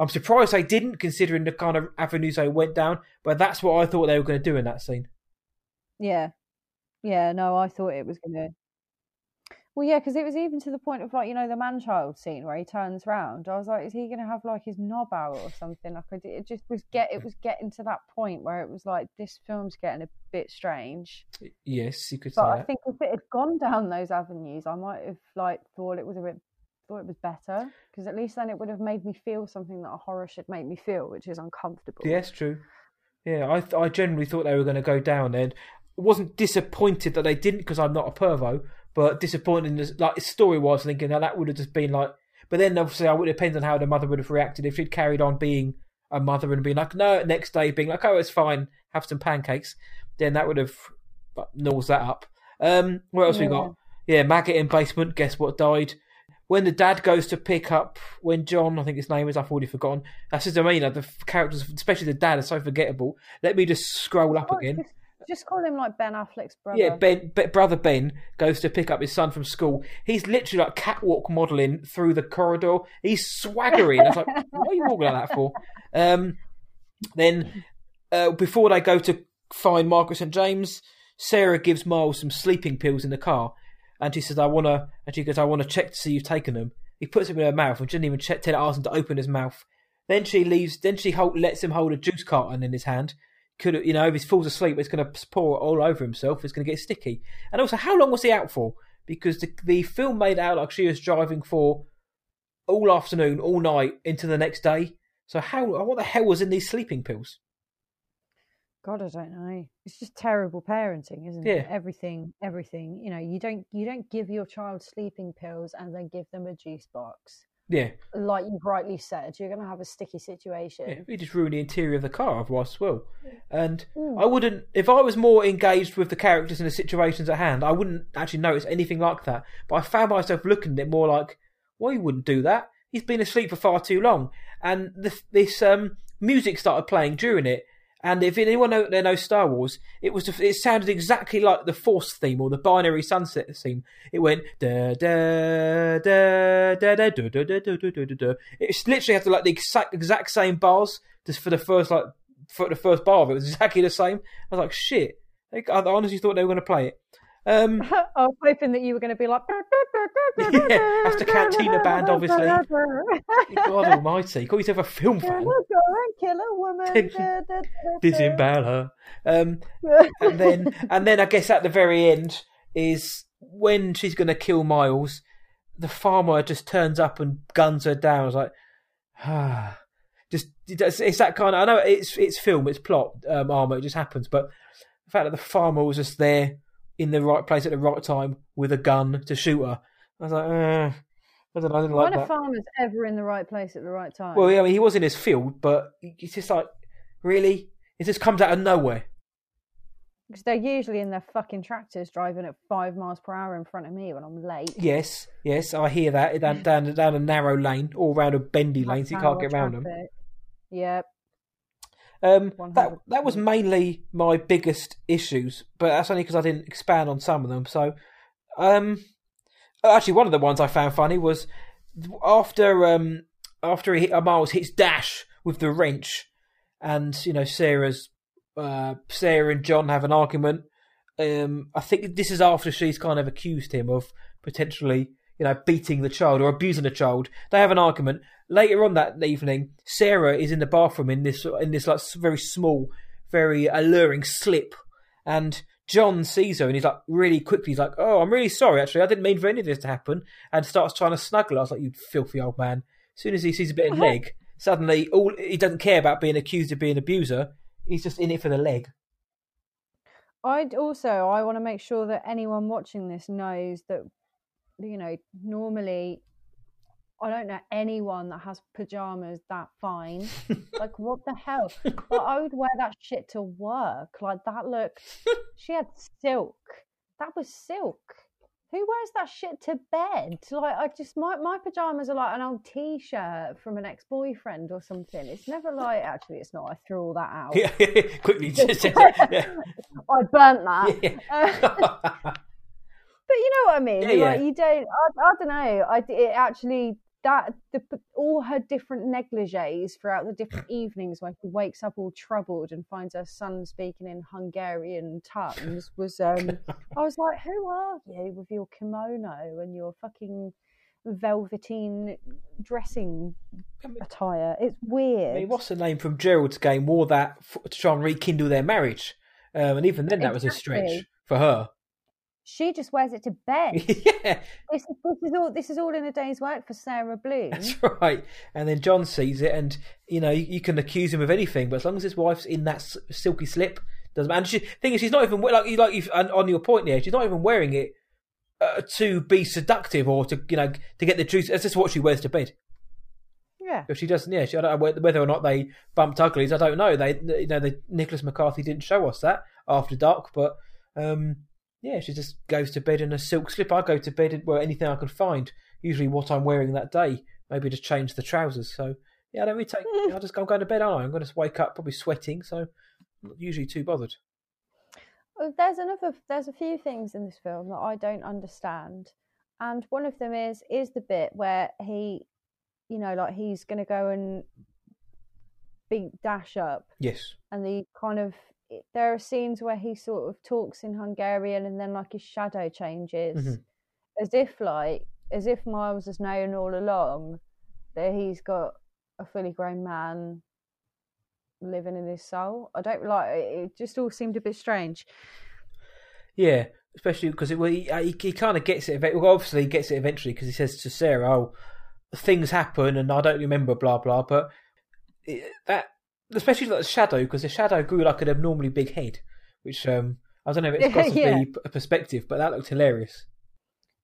I'm surprised they didn't, considering the kind of avenues they went down. But that's what I thought they were going to do in that scene. Yeah. Yeah, no, I thought it was gonna. Well, yeah, because it was even to the point of like you know the man child scene where he turns round. I was like, is he gonna have like his knob out or something? Like I did, it just was get it was getting to that point where it was like this film's getting a bit strange. Yes, you could say But I that. think if it had gone down those avenues, I might have like thought it was a bit thought it was better because at least then it would have made me feel something that a horror should make me feel, which is uncomfortable. Yes, true. Yeah, I th- I generally thought they were going to go down there. wasn't disappointed that they didn't because I'm not a pervo, but disappointed like story wise, thinking that that would have just been like. But then obviously, I would depend on how the mother would have reacted if she'd carried on being a mother and being like, no, next day being like, oh, it's fine, have some pancakes. Then that would have gnaws that up. Um, what else we got? Yeah, maggot in basement. Guess what died? When the dad goes to pick up, when John, I think his name is, I've already forgotten. That's just, I mean, like, the characters, especially the dad, are so forgettable. Let me just scroll up Oh, again. Just, just call him like Ben Affleck's brother. Yeah, Ben, Be- brother Ben goes to pick up his son from school. He's literally like catwalk modelling through the corridor. He's swaggering. I was like, what are you walking like that for? Um, then, uh, before they go to find Margaret St James, Sarah gives Miles some sleeping pills in the car, and she says, "I want to." And she goes, "I want to check to see you've taken them." He puts them in her mouth, and she didn't even check. Tell ask him to open his mouth. Then she leaves. Then she hold, lets him hold a juice carton in his hand. Could you know if he falls asleep, it's going to pour all over himself. It's going to get sticky. And also, how long was he out for? Because the the film made out like she was driving for all afternoon, all night into the next day. So how? What the hell was in these sleeping pills? God, I don't know. It's just terrible parenting, isn't Yeah. it? Everything, everything. You know, you don't you don't give your child sleeping pills and then give them a juice box. Yeah, Like you've rightly said, you're going to have a sticky situation. yeah. We just ruin the interior of the car otherwise as well. And Mm. I wouldn't, if I was more engaged with the characters and the situations at hand, I wouldn't actually notice anything like that. But I found myself looking at it more like, well, he wouldn't do that. He's been asleep for far too long. And this, this um, music started playing during it. And if anyone know, there knows Star Wars, it was it sounded exactly like the Force theme or the Binary Sunset theme. It went da da da da da da da da da da da da. It's literally had to like the exact exact same bars just for the first like for the first bar of it. Was exactly the same. I was like, shit. I honestly thought they were going to play it. Um, I was hoping that you were going to be like, Yeah, that's the Cantina band, obviously. God Almighty, call yourself a film fan. Kill a woman. Disembowel her. Um, and then and then I guess at the very end is when she's going to kill Miles. The farmer just turns up and guns her down. I was like, ah, just it's, it's that kind of. I know it's it's film, it's plot um, armor. It just happens, but the fact that the farmer was just there in the right place at the right time with a gun to shoot her, I was like, uh, I don't know, I didn't like that. a farmer's ever in the right place at the right time. Well, yeah, I mean, he was in his field, but it's just like, really? It just comes out of nowhere. Because they're usually in their fucking tractors driving at five miles per hour in front of me when I'm late. Yes, yes, I hear that down down, down a narrow lane or around a bendy lane, so you can't get around them. Yep. Um, that that was mainly my biggest issues, but that's only because I didn't expand on some of them. So, um, actually, one of the ones I found funny was after um after he, uh, Miles hits Dash with the wrench, and you know Sarah's uh Sarah and John have an argument. Um, I think this is after she's kind of accused him of potentially you know beating the child or abusing the child. They have an argument later on that evening. Sarah is in the bathroom in this in this like very small, very alluring slip, and John sees her and he's like really quickly. He's like, "Oh, I'm really sorry. Actually, I didn't mean for any of this to happen," and starts trying to snuggle. her. I was like, "You filthy old man!" As soon as he sees a bit of uh-huh. leg, suddenly all he doesn't care about being accused of being an abuser. He's just in it for the leg. I'd also I want to make sure that anyone watching this knows that you know normally I don't know anyone that has pajamas that fine. like what the hell? But I would wear that shit to work. Like that looked. She had silk. That was silk. Who wears that shit to bed? Like I just my my pajamas are like an old t-shirt from an ex-boyfriend or something. It's never like actually it's not. I threw all that out. Yeah, quickly, just, yeah. I burnt that. Yeah. Uh, but you know what I mean. Yeah, yeah. Like you don't. I, I don't know. I it actually that the all her different negligees throughout the different evenings when she wakes up all troubled and finds her son speaking in Hungarian tongues was. um I was like, who are you with your kimono and your fucking velveteen dressing attire? It's weird. I mean, what's the name from Gerald's game? Wore that f- to try and rekindle their marriage, um, and even then, that was a stretch for her. She just wears it to bed. yeah, This is, this is all. This is all in a day's work for Sarah Blume. that's right. And then John sees it, and you know you, you can accuse him of anything, but as long as his wife's in that s- silky slip, doesn't matter. And she, thing is, she's not even like you like you on your point there. She's not even wearing it uh, to be seductive or to you know to get the juice. That's just what she wears to bed. Yeah. If she doesn't, yeah, she, I don't know whether- whether or not they bumped uglies. I don't know. They, you know, the Nicholas McCarthy didn't show us that after dark, but um, yeah, she just goes to bed in a silk slip. I go to bed in well anything I can find. Usually, what I'm wearing that day. Maybe just change the trousers. So yeah, I don't really take. Hmm. I just I'm going to bed, aren't I? I'm going to wake up probably sweating, so I'm not usually too bothered. Well, There's another. There's a few things in this film that I don't understand, and one of them is is the bit where he, you know, like he's going to go and beat Dash up, Yes. and the kind of there are scenes where he sort of talks in Hungarian, and then like his shadow changes, Mhm. as if like as if Miles has known all along that he's got a fully grown man living in his soul. I don't like it. It just all seemed a bit strange. Yeah, especially because it, well, he, he, he kind of gets it. Well, obviously, he gets it eventually because he says to Sarah, "Oh, things happen, and I don't remember." Blah blah. But it, that, especially like the shadow, because the shadow grew like an abnormally big head, which um, I don't know if it's possibly Yeah. a perspective, but that looked hilarious.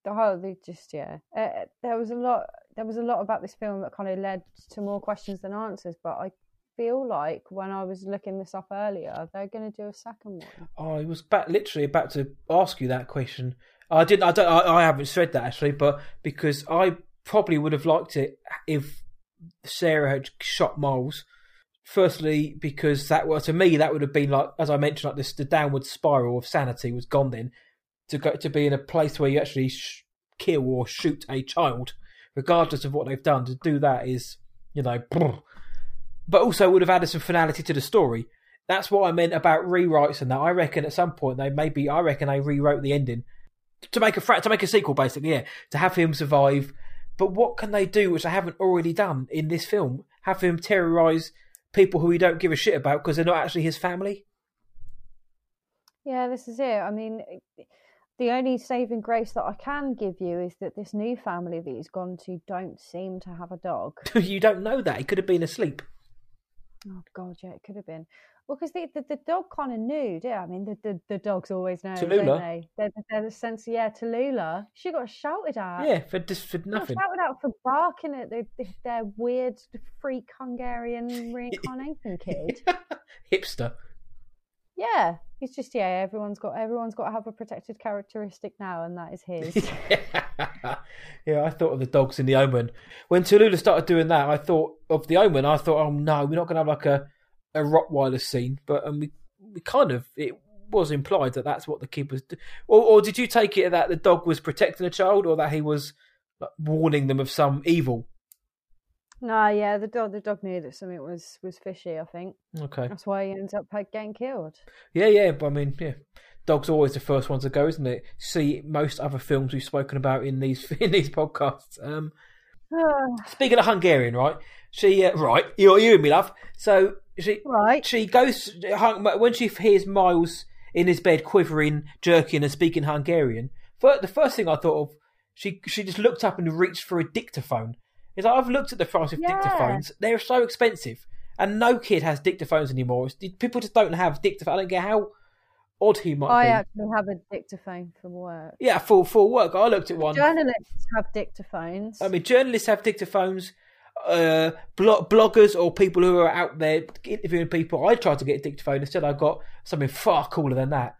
the whole they just yeah uh, there was a lot there was a lot about this film that kind of led to more questions than answers but i feel like when i was looking this up earlier they're going to do a second one I was back, literally about to ask you that question. I didn't. I don't. I, I haven't read that actually, but because I probably would have liked it if Sarah had shot Miles. Firstly, because that well to me that would have been like, as I mentioned, like this the downward spiral of sanity was gone. Then to go to be in a place where you actually sh- kill or shoot a child, regardless of what they've done, to do that is you know. But also would have added some finality to the story that's what I meant about rewrites and that. I reckon at some point they maybe I reckon they rewrote the ending to make a fra- to make a sequel, basically, yeah, to have him survive. But what can they do which they haven't already done in this film? Have him terrorize people who he don't give a shit about because they're not actually his family. yeah this is it i mean the only saving grace that i can give you is that this new family that he's gone to don't seem to have a dog you don't know that he could have been asleep. oh god yeah it could have been well, because the, the, the dog kind of knew, yeah. I mean, the, the, the dogs always know, Tallulah. don't they? They're, they're the sense, yeah. Tallulah, she got shouted at. Yeah, for just for nothing. shouted out for barking at the, the, their weird freak Hungarian reincarnation kid. Hipster. Yeah, he's just yeah. Everyone's got everyone's got to have a protected characteristic now, and that is his. yeah, I thought of the dogs in the Omen. When Tallulah started doing that, I thought of the Omen. I thought, oh no, we're not going to have like a a Rottweiler scene, but um, we we kind of it was implied that that's what the kid was. Do- or, or did you take it that the dog was protecting a child, or that he was like, warning them of some evil? no, yeah, the dog the dog knew that something was was fishy. I think Okay, that's why he ends up getting killed. yeah, yeah, but I mean, yeah. Dog's always the first one to go, isn't it? See most other films we've spoken about in these in these podcasts. Um, Speaking of Hungarian, right? She uh, right, you you and me, love. So she right. she goes when she hears Miles in his bed quivering, jerking, and speaking Hungarian. The first thing I thought of, she she just looked up and reached for a dictaphone. It's like I've looked at the price of Yeah. dictaphones; they're so expensive, and no kid has dictaphones anymore. People just don't have dictaphones. I don't care how odd he might I be. actually have a dictaphone from work. Yeah, for for work, I looked at one. Journalists have dictaphones. I mean, journalists have dictaphones. Uh, blo- bloggers or people who are out there interviewing people. I tried to get a dictaphone. Instead, I got something far cooler than that.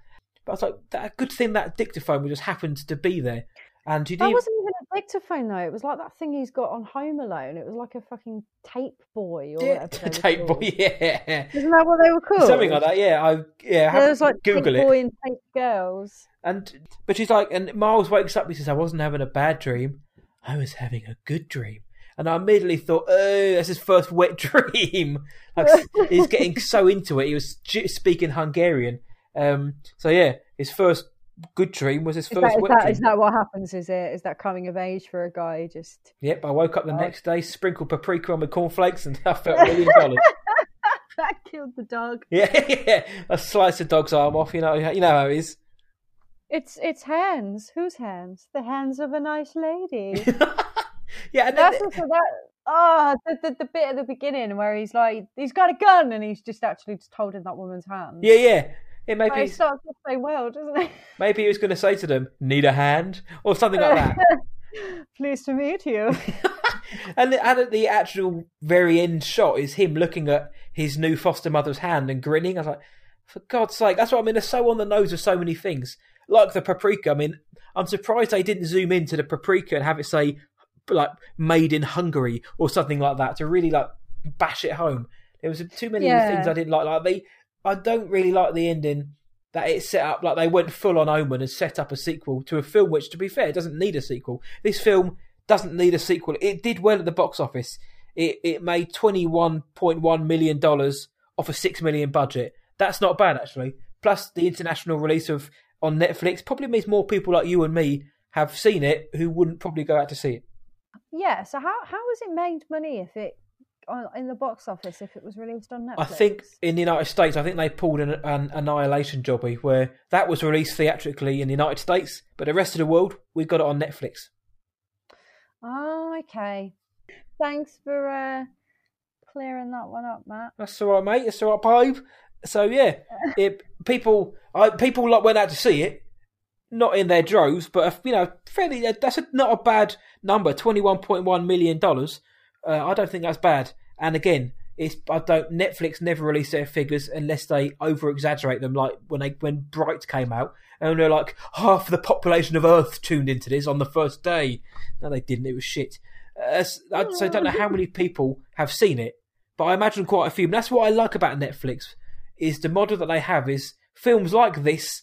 But I was like, that a good thing that dictaphone just happened to be there. And you that did. wasn't even a dictaphone though. It was like that thing he's got on Home Alone. It was like a fucking tape boy or Yeah, tape boy, yeah, Isn't that what they were called? something like that. Yeah, I yeah. Have, was like Google tape it. boy and tape girls. And but she's like, and Miles wakes up. He says, "I wasn't having a bad dream. I was having a good dream." And I immediately thought, "Oh, that's his first wet dream." Like he's getting so into it. He was speaking Hungarian. Um, so yeah, his first good dream was his Is first that, is, wet that, dream. is that what happens? Is it? Is that coming of age for a guy? Just Yep, I woke up the Oh. next day, sprinkled paprika on my cornflakes, and I felt a million dollars. that killed the dog. Yeah, yeah. I sliced the dog's arm off. You know, you know how it is. It's it's hands. Whose hands? The hands of a nice lady. Yeah, and then, That's also that. Oh, the, the the bit at the beginning where he's like, he's got a gun, and he's just actually just holding that woman's hand. yeah, yeah. But maybe it starts to say well, doesn't it? maybe he was going to say to them, "Need a hand" or something like that. Pleased to meet you. and, the, and at the actual very end shot is him looking at his new foster mother's hand and grinning. I was like, for God's sake, that's what I mean. They're so on the nose of so many things, like the paprika. I mean, I'm surprised they didn't zoom into the paprika and have it say like "made in Hungary" or something like that to really like bash it home. There was too many Yeah. things I didn't like. Like they, I don't really like the ending that it set up like they went full on Omen and set up a sequel to a film which, to be fair, doesn't need a sequel. This film doesn't need a sequel. It did well at the box office. It it made twenty one point one million dollars off a six million budget. That's not bad actually. Plus the international release of on Netflix probably means more people like you and me have seen it who wouldn't probably go out to see it. Yeah. So how how has it made money if it in the box office if it was released on Netflix? I think in the United States, I think they pulled an, an Annihilation jobby where that was released theatrically in the United States, but the rest of the world we got it on Netflix. Oh, okay. Thanks for uh, clearing that one up, Matt. That's all right, mate. That's all right, babe. So yeah, it people I, people like went out to see it, not in their droves, but uh, you know, fairly. uh, That's a, not a bad number. Twenty one point one million dollars. Uh, I don't think that's bad. And again, it's I don't. Netflix never release their figures unless they over exaggerate them, like when they when Bright came out, and they're like half the population of Earth tuned into this on the first day. No, they didn't. It was shit. Uh, so I don't know how many people have seen it, but I imagine quite a few. And that's what I like about Netflix is the model that they have is films like this,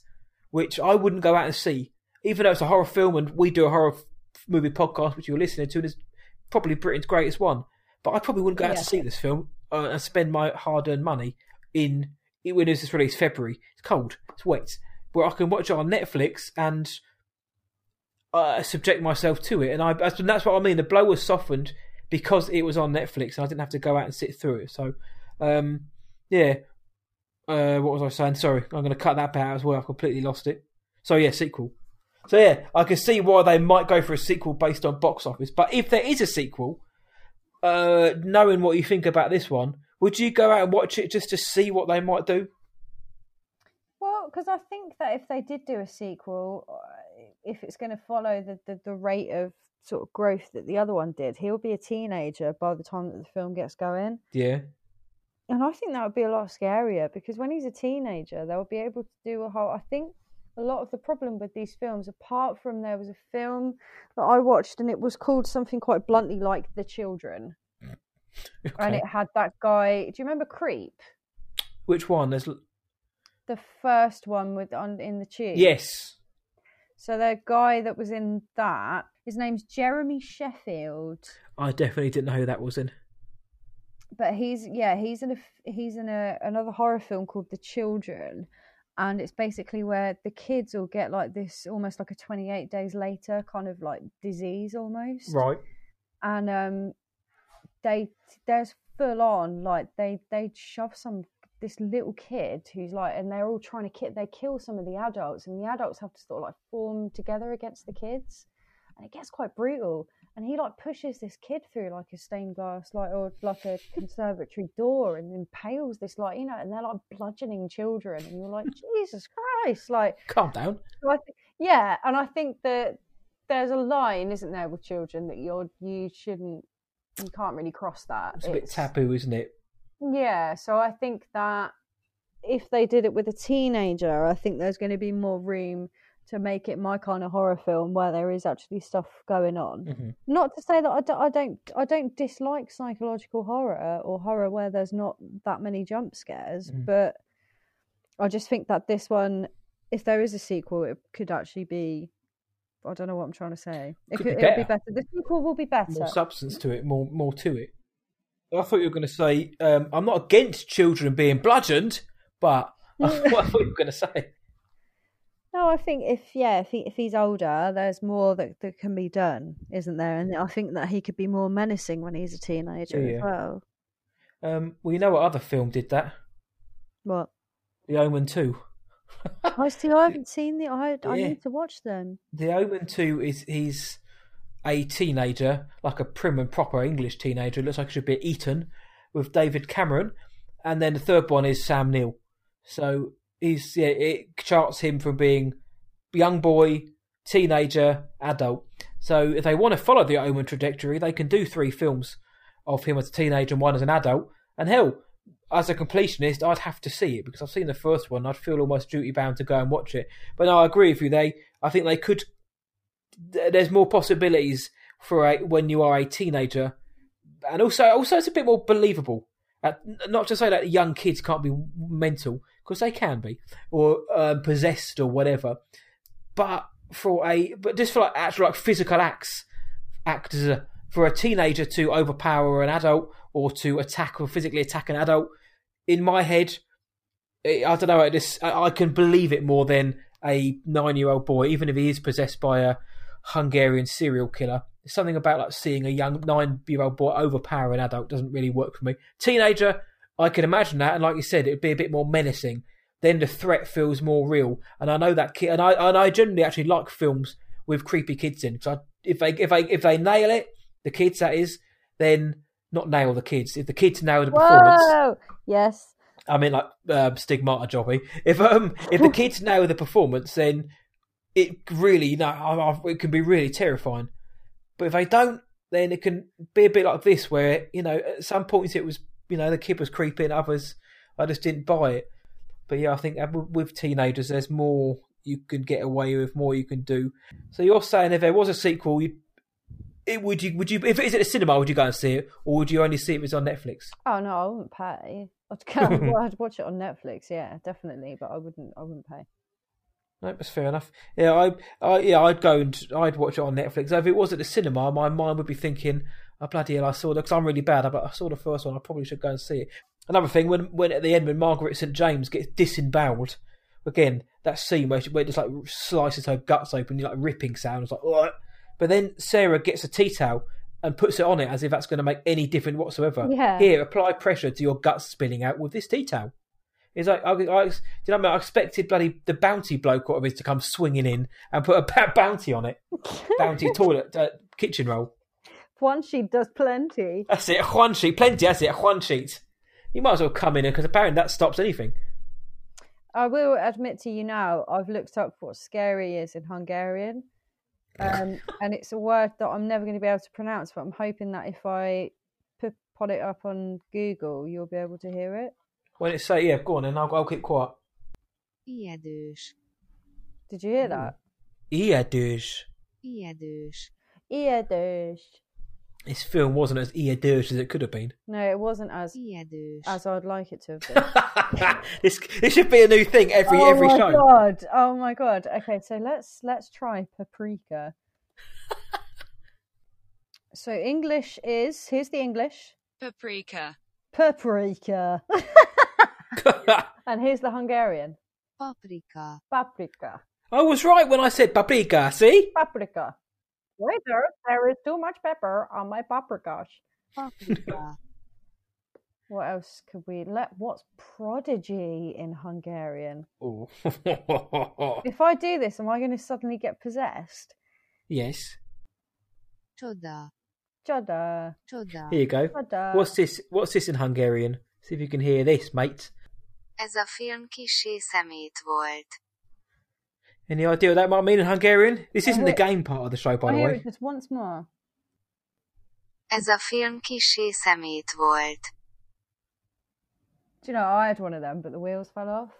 which I wouldn't go out and see, even though it's a horror film and we do a horror movie podcast, which you're listening to, and it's probably Britain's greatest one. But I probably wouldn't go out Yeah. to see this film uh, and spend my hard-earned money in it when it's released February. It's cold, it's wet, where I can watch it on Netflix and uh, subject myself to it. And I that's, that's what I mean. The blow was softened because it was on Netflix, and I didn't have to go out and sit through it. So, um, yeah. Uh, what was I saying? Sorry, I'm going to cut that bit out as well. I've completely lost it. So yeah, sequel. So yeah, I can see why they might go for a sequel based on box office. But if there is a sequel, uh, knowing what you think about this one, would you go out and watch it just to see what they might do? Well, because I think that if they did do a sequel, uh, if it's going to follow the, the, the rate of sort of growth that the other one did, he'll be a teenager by the time that the film gets going. Yeah, And I think that would be a lot scarier because when he's a teenager, they'll be able to do a whole. I think a lot of the problem with these films, apart from there was a film that I watched and it was called something quite bluntly like The Children. Mm. And it had that guy. Do you remember Creep? Which one? There's The first one with on in the tube. yes. So the guy that was in that, his name's Jeremy Sheffield. I definitely didn't know who that was in. But he's yeah he's in a he's in a another horror film called The Children, and it's basically where the kids will get like this almost like a 28 days later kind of like disease almost, Right. and um they there's full on like they they shove some this little kid who's like and they're all trying to kill they kill some of the adults and the adults have to sort of like form together against the kids and it gets quite brutal and he like pushes this kid through like a stained glass like or like a conservatory door and impales this like you know and they're like bludgeoning children and you're like jesus christ like Calm down. so I th- yeah, and I think that there's a line, isn't there, with children that you're you shouldn't you can't really cross that. It's a bit taboo, isn't it? Yeah, so I think that if they did it with a teenager, I think there's going to be more room to make it my kind of horror film where there is actually stuff going on. hmm Not to say that I don't, I don't I don't dislike psychological horror or horror where there's not that many jump scares, Mhm. but I just think that this one, if there is a sequel, it could actually be. I don't know what I'm trying to say. It Could could, be it'll be better. better. The sequel will be better. More substance to it. More, more to it. I thought you were going to say um, I'm not against children being bludgeoned, but I thought you were going to say. No, I think if yeah, if he if he's older, there's more that, that can be done, isn't there? And I think that he could be more menacing when he's a teenager Yeah. as well. Um, well, you know what other film did that? What? The Omen Two. I still haven't seen the. I I Yeah. need to watch them. The Omen 2 is he's a teenager, like a prim and proper English teenager. It looks like he should be at Eton with David Cameron. And then the third one is Sam Neill. So he's yeah, it charts him from being young boy, teenager, adult. So if they want to follow the Omen trajectory, they can do three films of him as a teenager and one as an adult. And hell, as a completionist, I'd have to see it because I've seen the first one. I'd feel almost duty bound to go and watch it. But no, I agree with you. They, I think they could. There's more possibilities for a when you are a teenager, and also also it's a bit more believable. Not to say that young kids can't be mental because they can be or um, possessed or whatever, but for a but just for like actual like physical acts, act as a, for a teenager to overpower an adult or to attack or physically attack an adult. In my head, I I don't know. Just I can believe it more than a nine-year-old boy, even if he is possessed by a Hungarian serial killer. Something about like seeing a young nine-year-old boy overpower an adult doesn't really work for me. Teenager, I can imagine that, and like you said, it'd be a bit more menacing. Then the threat feels more real, and I know that kid, and I and I generally actually like films with creepy kids in. So if they if they if they nail it, the kids that is, then not nail the kids. If the kids nail the performance, Whoa! Yes. I mean like um, stigmata jobby. If um if the kids nail the performance, then it really you know I- I- it can be really terrifying. But if they don't, then it can be a bit like this, where you know at some points it was you know the kid was creeping, others I just didn't buy it. But yeah, I think with- with teenagers, there's more you can get away with, more you can do. So you're saying if there was a sequel, you it would you would you if it is at a cinema, would you go and see it, or would you only see it if it's on Netflix? Oh no, I wouldn't pay. I'd go. I'd watch it on Netflix. Yeah, definitely. But I wouldn't. I wouldn't pay. No, that's fair enough. Yeah, I, I, yeah, I'd go and I'd watch it on Netflix. If it was at the cinema, my mind would be thinking, "Oh bloody hell, I saw because I'm really bad. But I saw the first one. I probably should go and see it." Another thing, when when at the end when Margaret St James gets disemboweled, again that scene where she where it just like slices her guts open, you like ripping sound. It's like, Ugh. but then Sarah gets a tea towel and puts it on it as if that's going to make any difference whatsoever. Yeah. Here, apply pressure to your guts spilling out with this tea towel. It's like I, I, you know what I mean? I expected bloody the bounty bloke whatever it is to come swinging in and put a bounty on it, bounty toilet uh, kitchen roll. One sheet does plenty. That's it, a Juan sheet, plenty. That's it, a Juan sheet. You might as well come in because apparently that stops anything. I will admit to you now, I've looked up what scary is in Hungarian. Um, and it's a word that I'm never going to be able to pronounce, but I'm hoping that if I put, put it up on Google, you'll be able to hear it. When it say yeah, go on, and I'll, I'll keep quiet. Ijedős. Did you hear that? Yeah, douche. Ijedős. Ijedős. This film wasn't as ear as it could have been. No, it wasn't as Ijedős. as I'd like it to have been. this this should be a new thing every oh every my show. god! Oh my god! Okay, so let's let's try paprika. so English is here's the English Paprika. paprika, and here's the Hungarian Paprika. paprika. I was right when I said paprika. See, Paprika. Waiter, there is too much pepper on my paprika. Paprika. What else could we let? What's prodigy in Hungarian? oh. If I do this, am I going to suddenly get possessed? yes. Csoda. Jada, Csoda. Here you go. jada. What's this? What's this in Hungarian? See if you can hear this, mate. Ez a film kissé szemét volt. Any idea what that might mean in Hungarian? This isn't the game part of the show, by the way. it just once more. Ez a film kissé szemét volt. Do you know, I had one of them, but the wheels fell off.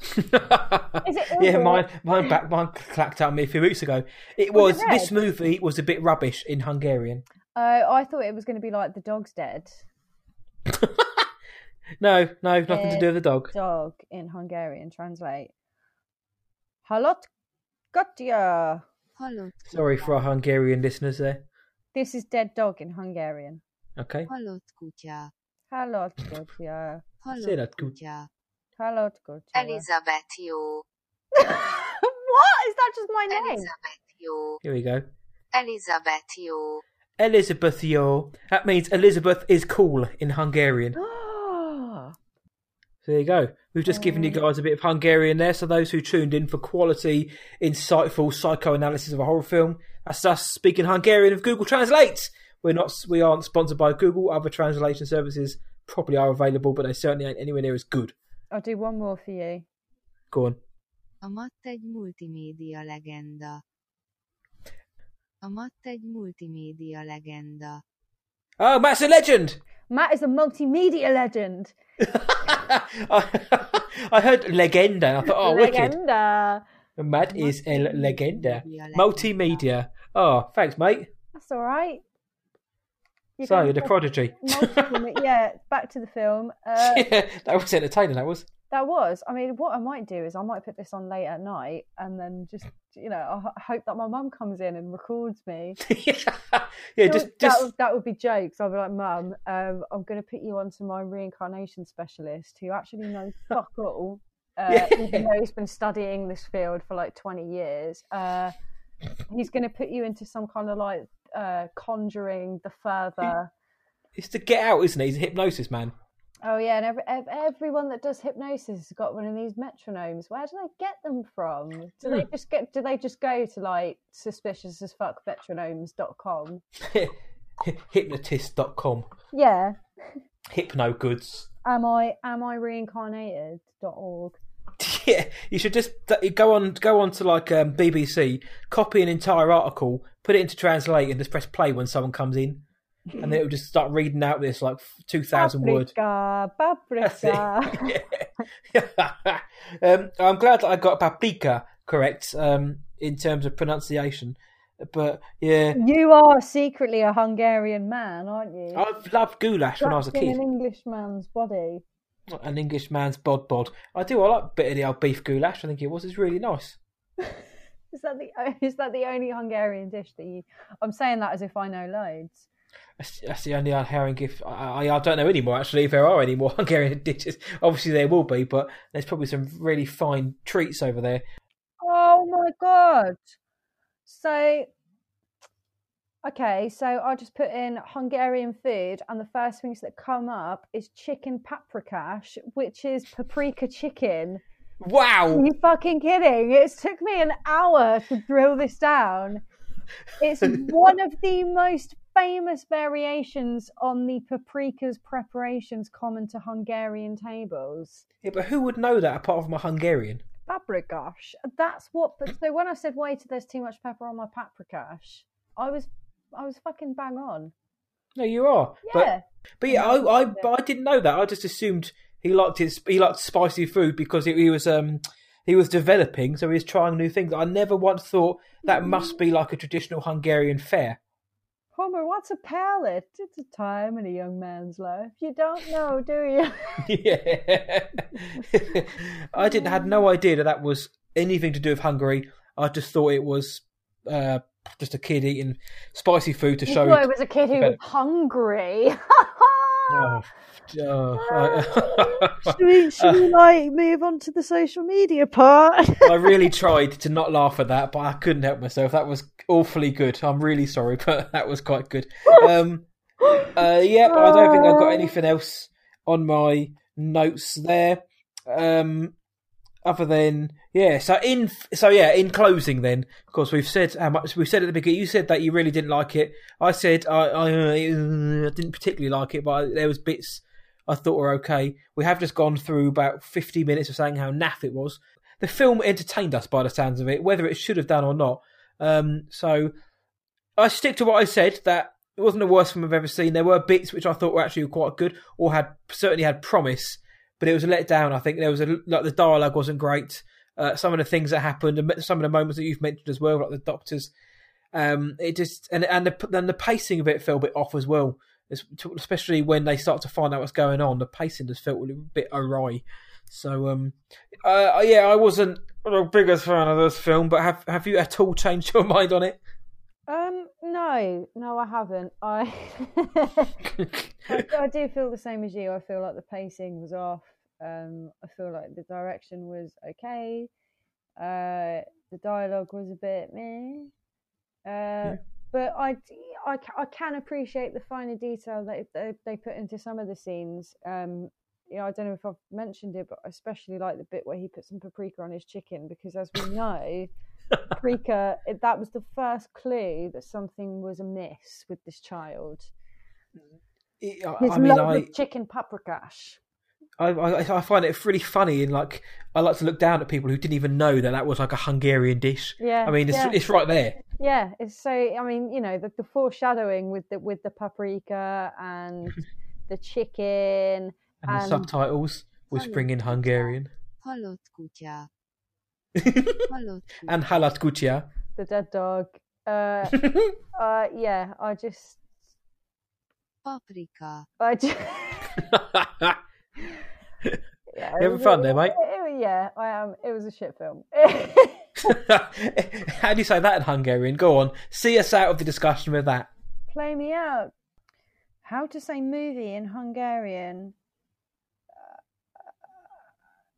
Is it yeah, mine, mine back, mine clacked out on me a few weeks ago. It Was was, it this movie was a bit rubbish in Hungarian. Uh, I thought it was going to be like The Dog's Dead. No, no, nothing to do with the dog. Dog in Hungarian, translate. Halot Gotya. Halott Sorry for our Hungarian listeners there. This is dead dog in Hungarian. Okay. Halott kutya. Halot Gotya. Say Halott that good. kutya. Halot Gotya. Elizabeth jó. what? Is that just my name? Elizabeth jó. Here we go. Elizabeth jó. Elizabeth Yo. That means Elizabeth is cool in Hungarian. So there you go. We've just given you um, guys a bit of Hungarian there. So those who tuned in for quality, insightful psychoanalysis of a horror film, that's us speaking Hungarian of Google Translate. We're not, we aren't sponsored by Google. Other translation services probably are available, but they certainly ain't anywhere near as good. I'll do one more for you. Go on. A Matt egy multimédia legenda. A Matt egy multimédia legenda. Oh, Matt's a legend. Matt is a multimedia legend. I, I heard legenda. I thought, oh, wicked. Legenda. Matt is el legenda. Multimedia. Multimedia. Oh, thanks, mate. That's all right. You're So, you're the prodigy. yeah, back to the film. Uh, yeah, that was entertaining. That was. That was. I mean, what I might do is I might put this on late at night and then just, you know, I hope that my mum comes in and records me. yeah, So just that, just would, that would be jokes. I'll be like, Mum, um, I'm going to put you onto my reincarnation specialist who actually knows fuck all. Uh, Yeah. Even though he's been studying this field for like 20 years. Uh, he's going to put you into some kind of like uh, conjuring the further. it's to get out, isn't it? He's a hypnosis man. Oh yeah, and every, everyone that does hypnosis has got one of these metronomes. Where do they get them from? Do they Hmm. just get? Do they just go to like suspicious as fuck metronomes.com? Hypnotist.com. Yeah. Hypno goods. Am I am I reincarnated? dot org. Yeah, you should just go on go on to like um, BBC, copy an entire article, put it into translate, and just press play when someone comes in, and then it'll just start reading out this like two thousand word. Paprika, That's paprika. Yeah. um, I'm glad that I got paprika correct um, in terms of pronunciation, but yeah, You are secretly a Hungarian man, aren't you? I've loved goulash when I was a kid. an Englishman's body. An English man's bod bod. I do. I like a bit of the old beef goulash. I think it was. It's really nice. Is that the is that the only Hungarian dish that you? I'm saying that as if I know loads. That's, that's the only Hungarian gift. I, I, I don't know anymore, actually, if there are any more Hungarian dishes. Obviously, there will be, but there's probably some really fine treats over there. Oh my god! So, okay, so I just put in Hungarian food, and the first things that come up is chicken paprikash, which is paprika chicken. Are Wow! you fucking kidding? It took me an hour to drill this down. It's one of the most famous variations on the paprika's preparations common to Hungarian tables. Yeah, but who would know that apart from a Hungarian? Paprikash. That's what. But so when I said, "Wait, there's too much pepper on my paprikash," I was, I was fucking bang on. No, you are. Yeah. But but yeah, I I, but I didn't know that. I just assumed he liked his he liked spicy food because he, he was um he was developing, so he was trying new things. I never once thought that must be like a traditional Hungarian fare. Homer, what's a palate? It's a time in a young man's life. You don't know, do you? yeah. I didn't had no idea that that was anything to do with Hungary. I just thought it was uh, just a kid eating spicy food to show You show. thought it was a kid who was hungry. Oh, oh, should we, should we like move on to the social media part? I really tried to not laugh at that, but I couldn't help myself. That was awfully good. I'm really sorry, but that was quite good. Um, uh, yep, I don't think I've got anything else on my notes there. Um, other than yeah, so in so yeah, in closing, then of course we've said how much we've said at the beginning. You said that you really didn't like it. I said I I, uh, didn't particularly like it, but there was bits I thought were okay. We have just gone through about 50 minutes of saying how naff it was. The film entertained us by the sounds of it, whether it should have done or not. Um, so I stick to what I said that it wasn't the worst film I've ever seen. There were bits which I thought were actually quite good or had certainly had promise, but it was a letdown. I think there was a like the dialogue wasn't great. Uh, some of the things that happened, and some of the moments that you've mentioned as well, like the doctors, um, it just and and the, then the pacing of it fell a bit off as well. Especially when they start to find out what's going on, the pacing just felt a bit awry. So, um, uh, yeah, I wasn't the biggest fan of this film, but have have you at all changed your mind on it? Um, no, no, I haven't. I, I, I do feel the same as you. I feel like the pacing was off. Um, I feel like the direction was okay. Uh, the dialogue was a bit meh. Uh, But I, I, I can appreciate the finer detail that they, they put into some of the scenes. Um, you know, I don't know if I've mentioned it, but I especially like the bit where he put some paprika on his chicken because, as we know, paprika that was the first clue that something was amiss with this child. I, His I mean, love I, of chicken paprikash. I, I, I find it really funny, and like I like to look down at people who didn't even know that that was like a Hungarian dish. Yeah, I mean, it's yeah. it's right there. Yeah, it's so. I mean, you know, the, the foreshadowing with the with the paprika and the chicken. And the subtitles whispering in Hungarian. Halott kutya. Halott kutya. and Halat Gutia. the dead dog. Uh, uh, yeah, I just, Paprika. I just, yeah, it having was- fun there, mate? it- it- yeah, I am. It was a shit film. How do you say that in Hungarian? Go on, see us out of the discussion with that. Play me out. How to say movie in Hungarian?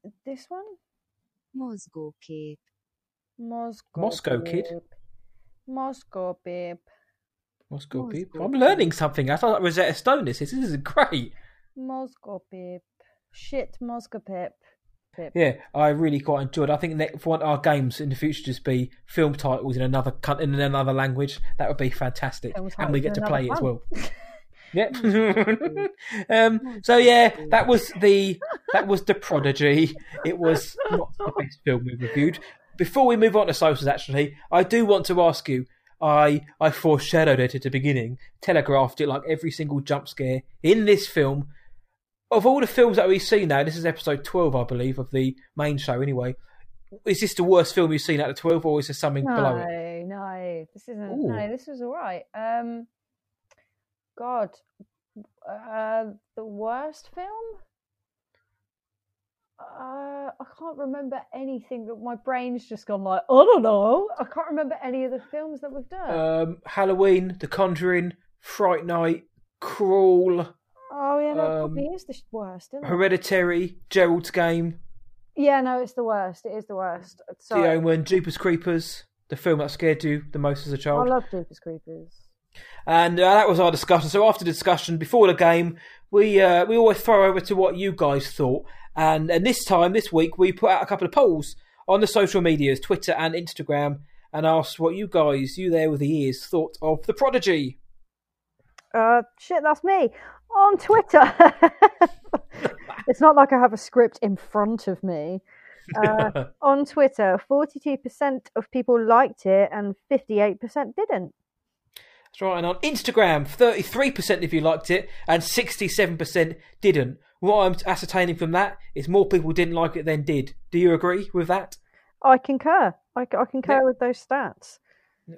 Uh, this one, Mozgókép. Moscow. Moscow Kid? babe. Moscow babe. Moscow Moscow people. I'm learning something. I thought Rosetta Stone this. This is great. Moscow babe. Shit, Moscow pip. pip. Yeah, I really quite enjoyed. I think next want our games in the future just be film titles in another in another language. That would be fantastic, and we get to play it as well. Yep. um, so yeah, that was the that was the prodigy. It was not the best film we reviewed. Before we move on to socials, actually, I do want to ask you. I I foreshadowed it at the beginning, telegraphed it like every single jump scare in this film. Of all the films that we've seen now, this is episode twelve, I believe, of the main show. Anyway, is this the worst film you've seen out of twelve, or is there something below it? No, no, this isn't. Ooh. No, this was all right. Um, God, uh, the worst film. Uh, I can't remember anything. That my brain's just gone like I don't know. I can't remember any of the films that we've done. Um, Halloween, The Conjuring, Fright Night, Crawl, oh yeah, no, it um, probably is the worst, isn't it? Hereditary, Gerald's Game, Yeah, no, it's the worst. It is the worst. The Sorry. Omen, Jeepers Creepers, the film that scared you the most as a child. I love Jeepers Creepers. And uh, that was our discussion. So after the discussion, before the game, we uh, we always throw over to what you guys thought. And and this time, this week, we put out a couple of polls on the social medias, Twitter and Instagram, and asked what you guys, you there with the ears, thought of the Prodigy. Uh, shit, that's me on Twitter. it's not like I have a script in front of me. Uh, on Twitter, 42% of people liked it and 58% didn't. That's right. And on Instagram, 33% of you liked it and 67% didn't. What I'm ascertaining from that is more people didn't like it than did. Do you agree with that? I concur. I, I concur Yeah. with those stats.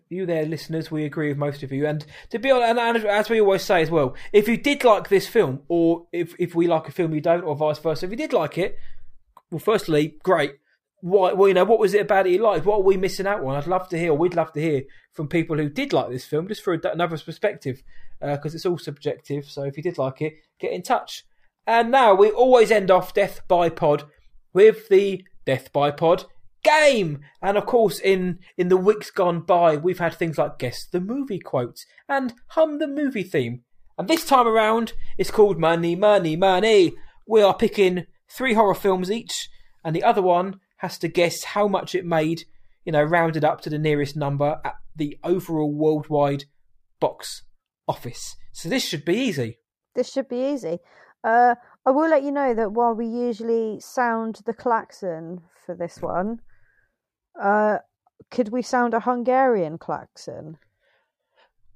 You there, listeners, we agree with most of you. And to be honest, and, and as we always say as well, if you did like this film, or if, if we like a film you don't, or vice versa, if you did like it, well, firstly, great. Why, well, you know, what was it about it you liked? What are we missing out on? I'd love to hear, we'd love to hear from people who did like this film, just for another perspective, uh, because it's all subjective. So if you did like it, get in touch. And now we always end off Death by Pod with the Death by Pod game. And of course, in in the weeks gone by, we've had things like guess the movie quotes and hum the movie theme. And this time around, it's called Money, Money, Money. We are picking three horror films each, and the other one has to guess how much it made. You know, rounded up to the nearest number at the overall worldwide box office. So this should be easy. This should be easy. Uh, I will let you know that while we usually sound the klaxon for this one, uh, could we sound a Hungarian klaxon?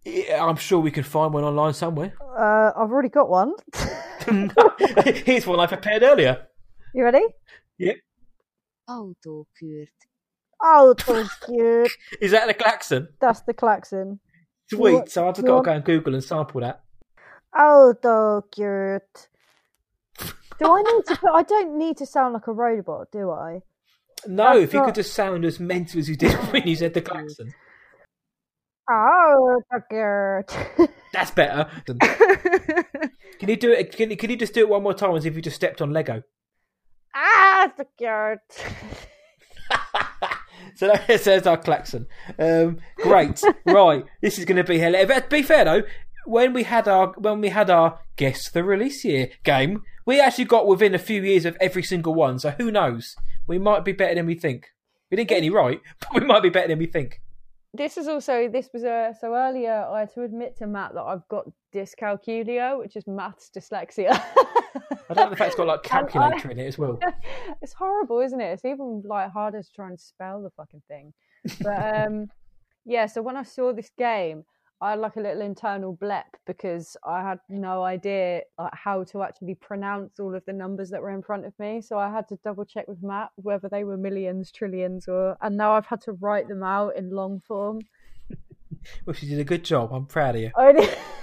Yeah, I'm sure we can find one online somewhere. Uh, I've already got one. Here's one I prepared earlier. you ready? Autókürt. Oh, so cute. Is that the klaxon? That's the klaxon. Sweet. want- So I've just got to go and Google and sample that. Oh, so cute. Do I need to? Put, I don't need to sound like a robot, do I? No, That's if you not- could just sound as mental as you did when you said the klaxon. Oh, so cute. That's better. Can you do it? Can, can you just do it one more time as if you just stepped on Lego? Ah, so cute. so that says our klaxon. Um, great, right? This is going to be. But to be fair though, when we had our when we had our guess the release year game, we actually got within a few years of every single one. So who knows? We might be better than we think. We didn't get any right, but we might be better than we think. This is also this was a so earlier I had to admit to Matt that I've got dyscalculia, which is maths dyslexia. I don't know if that's got like And I- calculator in it as well. it's horrible, isn't it? It's even like harder to try and spell the fucking thing. But um, yeah. So when I saw this game, I had like a little internal blep because I had no idea like how to actually pronounce all of the numbers that were in front of me. So I had to double check with Matt whether they were millions, trillions, or. And now I've had to write them out in long form. Well, she did a good job. I'm proud of you. Did-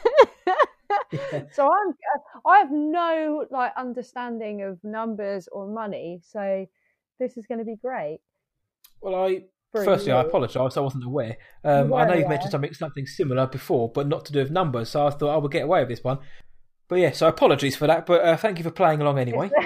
so I'm uh, I have no like understanding of numbers or money, so this is going to be great. Well, I firstly I apologise. I wasn't aware. Um, I know you've mentioned something something similar before, but not to do with numbers. So I thought I would get away with this one. But yeah, so apologies for that. But uh, thank you for playing along anyway.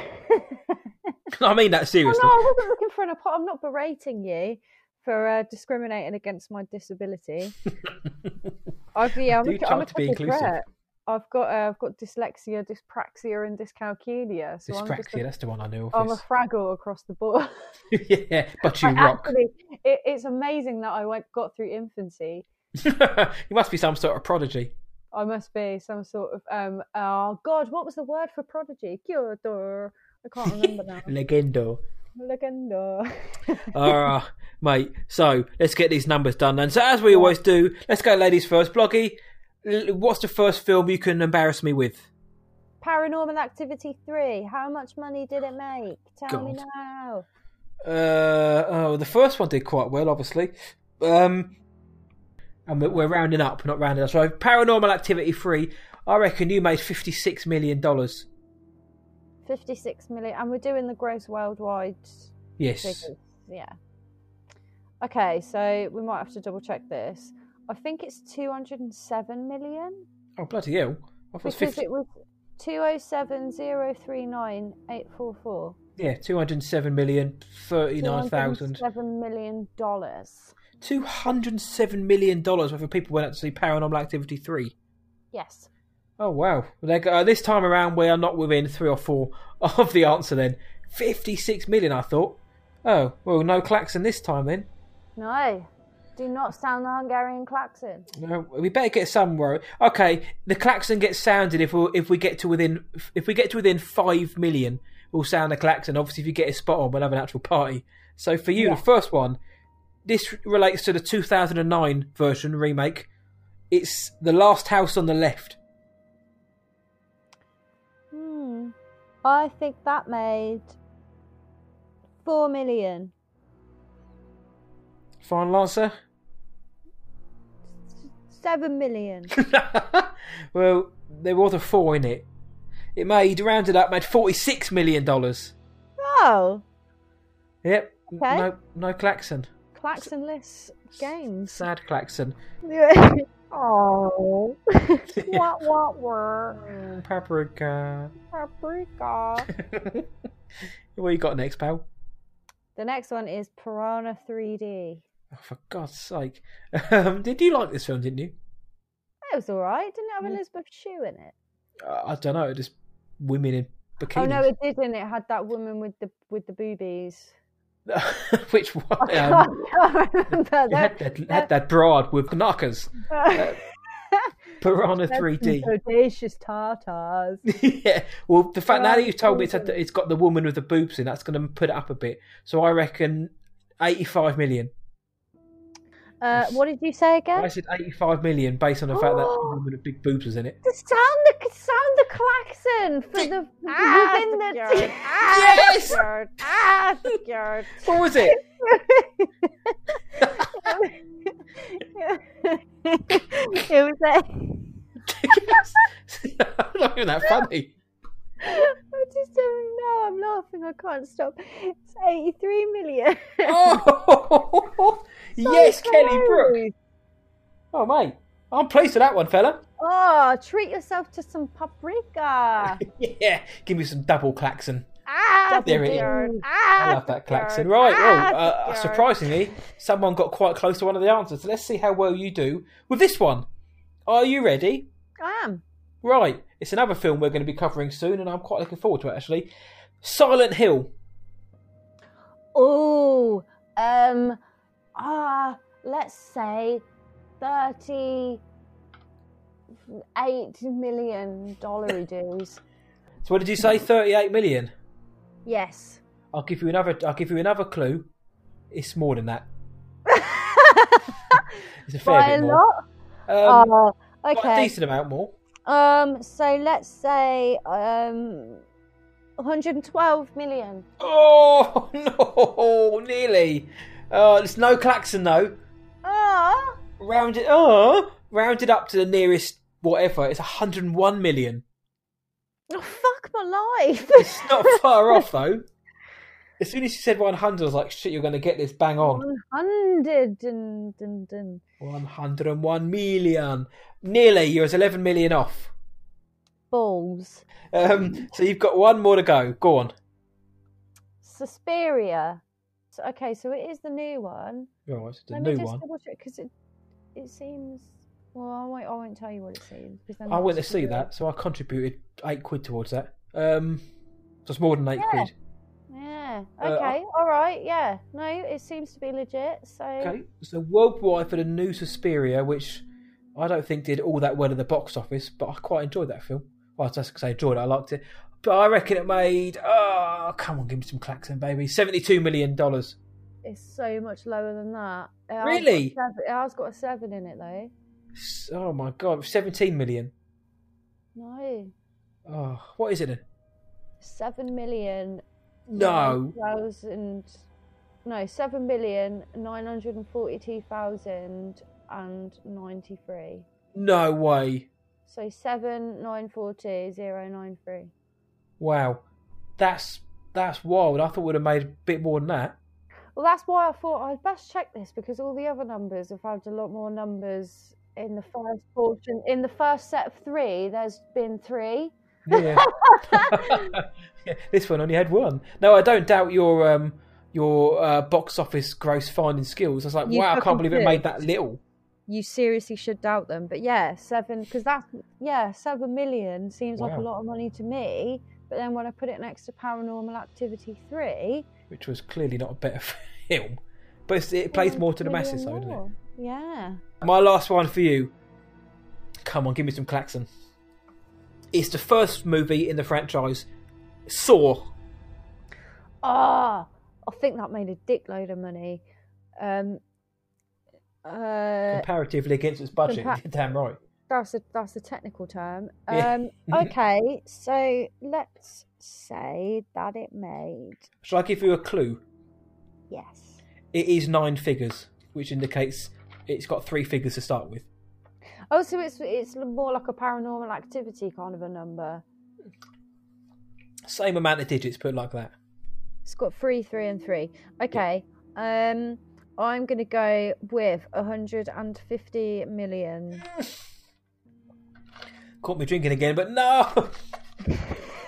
I mean that Oh, seriously. no, I wasn't looking for an apology. I'm not berating you for uh, discriminating against my disability. I've, yeah, I'm, a, I'm a to be inclusive. threat. I've got uh, I've got dyslexia, dyspraxia, and dyscalculia. So Dyspraxia, a, that's the one I knew I'm a fraggle across the board. yeah, but you I rock. Actually, it, it's amazing that I went got through infancy. you must be some sort of prodigy. I must be some sort of um. Oh God, what was the word for prodigy? I can't remember now. Legendo. Legendo. Alright, mate. So let's get these numbers done then. So as we always do, let's go ladies first. Bloggy, what's the first film you can embarrass me with? Paranormal Activity three. How much money did it make? Tell me now. Uh, oh, the first one did quite well, obviously. Um, and we're, rounding up, not rounding up. So Paranormal Activity 3, I reckon you made $56 million. Fifty-six million, and we're doing the gross worldwide Yes. figures. Yeah. Okay, so we might have to double check this. I think it's two hundred and seven million Oh, bloody hell. I thought it was because 50, it was two oh seven zero three nine eight four four. yeah, 207 million, 39,000. Seven million dollars. $207 million worth of people went out to see Paranormal Activity 3. Yes. Oh, wow. Go- uh, this time around, we are not within three or four of the answer then. 56 million, I thought. Oh, well, no klaxon this time then. No. Do not sound the Hungarian klaxon. No, we better get somewhere. Okay, the klaxon gets sounded if we if we get to within if we get to within five million, we'll sound the klaxon. Obviously, if you get a spot on, we'll have an actual party. So for you, Yeah. the first one, this relates to the 2009 version remake. It's the last house on the left. Hmm. I think that made four million. Final answer. Seven million. well, there was a four in it. It made rounded up made forty six million dollars. oh. Yep. Okay. No, no klaxon. Klaxonless games. Sad klaxon. oh. what what Mm, Paprika. paprika? what you got next, pal? The next one is Piranha 3D. Oh, for God's sake! Um, did you like this film? Didn't you? It was alright. Didn't it have. Elizabeth Shue in it? Uh, I don't know. Just women in bikinis. Oh no, it didn't. It had that woman with the with the boobies. Which one? I Um, can't remember. it had That- that, had that broad with knockers. Piranha That's 3D. Audacious tartars. yeah. Well, the fact now that you've told me it's, had, it's got the woman with the boobs in, that's going to put it up a bit. So I reckon 85 million. Uh, what did you say again? I said 85 million based on the fact that the woman with big boobs was in it. The sound the sound the klaxon for the within the Yes! ah, the What was it? it was a, not even that funny. I just don't know. I'm laughing. I can't stop. It's 83 million. Oh, yes, Kelly Brook. Oh, mate. I'm pleased with that one, fella. Oh, treat yourself to some paprika. Yeah, give me some double klaxon. ah, There it is. Bjorn. I Ah, love that klaxon. Right, well, Ah, uh, surprisingly, someone got quite close to one of the answers. So let's see how well you do with this one. Are you ready? I am. Right, it's another film we're going to be covering soon, and I'm quite looking forward to it, actually. Silent Hill. Oh, um, ah, let's say thirty-eight million dollar dues. So, what did you say? 38 million? Yes. I'll give you another. I'll give you another clue. It's more than that. It's a fair By a bit more. lot. Um, Oh, quite a okay. decent amount more. Um, so let's say um, one hundred and twelve million. Oh no, nearly. Oh, there's no klaxon though. Ah, Rounded. Oh, rounded up to the nearest whatever. It's 101 million. oh, fuck my life. It's not far off though. As soon as you said 100, I was like, shit, you're going to get this bang on. One hundred and, and, and 101 million. Nearly, you're 11 million off. balls. Um, so you've got one more to go. Go on. Suspiria. So, okay, so it is the new one. Right, the Let me new just one. double check because it it seems Well, I won't, I won't tell you what it seems. because then I went to see that, so I contributed eight quid towards that. Um, so it's more than eight Yeah. quid. Yeah. Uh, Okay. all right. Yeah. No, it seems to be legit. So. Okay, so worldwide for the new Suspiria, which I don't think did all that well in the box office, but I quite enjoyed that film. Well, I just say enjoyed it, I liked it. But I reckon it made, oh, come on, give me some klaxon, baby. $72 million. It's so much lower than that. It Really? seven- it has got a seven in it though. Oh my god, 17 million. No. Oh, what is it then? Seven million. No. Thousand. No, seven million nine hundred and forty-two thousand and ninety-three. No way. So seven nine four two zero nine three. Wow. That's that's wild. I thought we'd have made a bit more than that. Well, that's why I thought I'd best check this because all the other numbers have had a lot more numbers in the first portion. In the first set of three, there's been three. Yeah. Yeah, this one only had one. No, I don't doubt your um your uh, box office gross finding skills. I was like, You wow, I can't believe it made that little. You seriously should doubt them, but yeah, seven because that's yeah, seven million seems like a lot of money to me. But then when I put it next to Paranormal Activity three, which was clearly not a better film. But it's, it plays more to the masses, though, doesn't it? Yeah. My last one for you. Come on, give me some klaxon. It's the first movie in the franchise, Saw. Ah, I think that made a dickload of money. Um, uh, Comparatively against its budget, damn right. That's a that's a technical term. Um, okay, so let's say that it made Shall I give you a clue? yes. It is nine figures, which indicates it's got three figures to start with. Oh, so it's it's more like a paranormal activity kind of a number. Same amount of digits, put like that. It's got three, three, and three. Okay. Um, I'm gonna go with hundred and fifty million. Caught me drinking again, but no!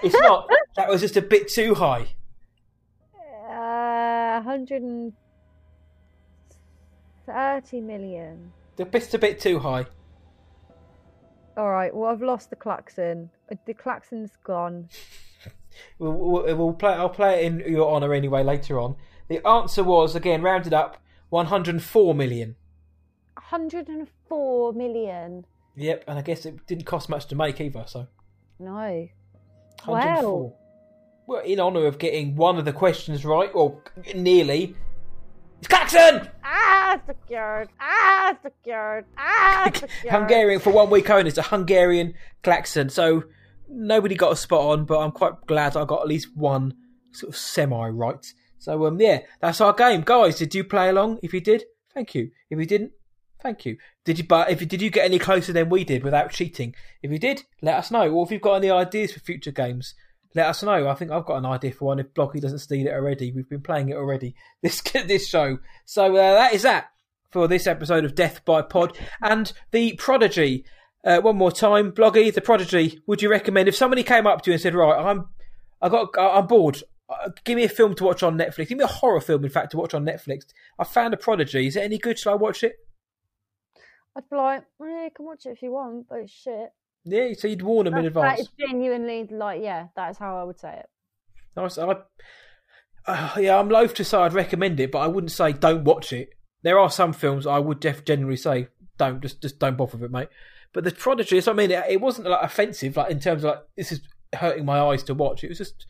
it's not. That was just a bit too high. Uh, hundred and thirty million. The bit's a bit too high. All right. Well, I've lost the klaxon. Uh, The klaxon's gone. We'll, we'll, we'll play. I'll play it in your honour anyway later on. The answer was again rounded up 104 million. Hundred and four million. Yep, and I guess it didn't cost much to make either. So No. Wow. Well, in honour of getting one of the questions right, or nearly, it's Klaxon! Ah, secured. Ah, secured. Ah, secured. Hungarian for one week only. It's a Hungarian klaxon. So nobody got a spot on, but I'm quite glad I got at least one sort of semi right. So um, yeah, that's our game, guys. Did you play along? If you did, thank you. If you didn't, thank you. Did you? But if did you get any closer than we did without cheating? If you did, let us know. Or if you've got any ideas for future games. Let us know. I think I've got an idea for one. If Bloggy doesn't steal it already, we've been playing it already. This this show. So uh, that is that for this episode of Death by Pod and the Prodigy. Uh, one more time, Bloggy, the Prodigy. Would you recommend if somebody came up to you and said, "Right, I'm, I got, I'm bored. Uh, give me a film to watch on Netflix. Give me a horror film, in fact, to watch on Netflix. I found a Prodigy. Is it any good? Shall I watch it?" I'd be like, yeah, you can watch it if you want, but it's shit. Yeah, so you'd warn them in That- that advance. is genuinely like, yeah, that is how I would say it. Nice. I, uh, yeah, I'm loath to say I'd recommend it, but I wouldn't say don't watch it. There are some films I would def- generally say don't just just don't bother with it, mate. But the Prodigy, is- I mean, it, it wasn't like offensive, like in terms of like this is hurting my eyes to watch. It was just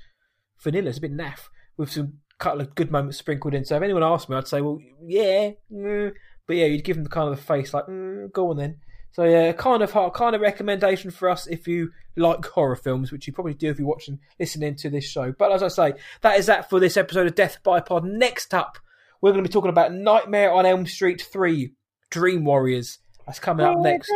vanilla. It's a bit naff with some couple of good moments sprinkled in. So if anyone asked me, I'd say, well, yeah, mm. But yeah, you'd give them the kind of the face like, mm, go on then. So yeah, kind of kind of recommendation for us if you like horror films, which you probably do if you're watching, listening to this show. But as I say, that is that for this episode of Death by Pod. Next up, we're going to be talking about Nightmare on Elm Street Three, Dream Warriors. That's coming up next.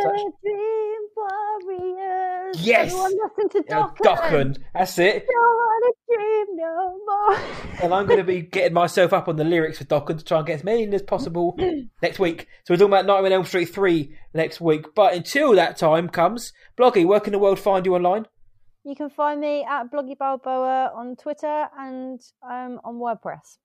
Warriors. Yes! Listen to Yeah, Dokken. Dokken, that's it. No. And I'm going to be getting myself up on the lyrics for Dokken to try and get as many as possible next week. So we're talking about Nightmare on Elm Street 3 next week. But until that time comes, Bloggy, where can the world find you online? You can find me at Bloggy Balboa on Twitter and um, on WordPress.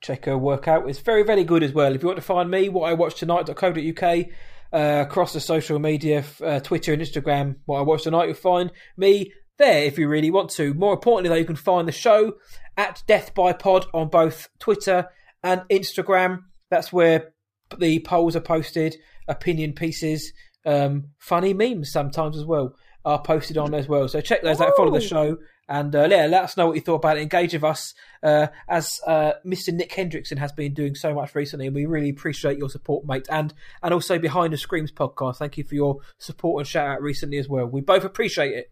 check her workout. It's very, very good as well. If you want to find me, what I watch tonight.co.uk. uh, across the social media, uh, Twitter and Instagram, what I watched tonight, you'll find me there if you really want to. More importantly, though, you can find the show at Death by Pod on both Twitter and Instagram. That's where the polls are posted, opinion pieces, um, funny memes sometimes as well are posted on as well. So check those out, follow the show, and uh, yeah, let us know what you thought about it. Engage with us, uh, as uh, Mr. Nick Hendrickson has been doing so much recently, and we really appreciate your support, mate. And and also behind the Screams podcast, thank you for your support and shout out recently as well. We both appreciate it.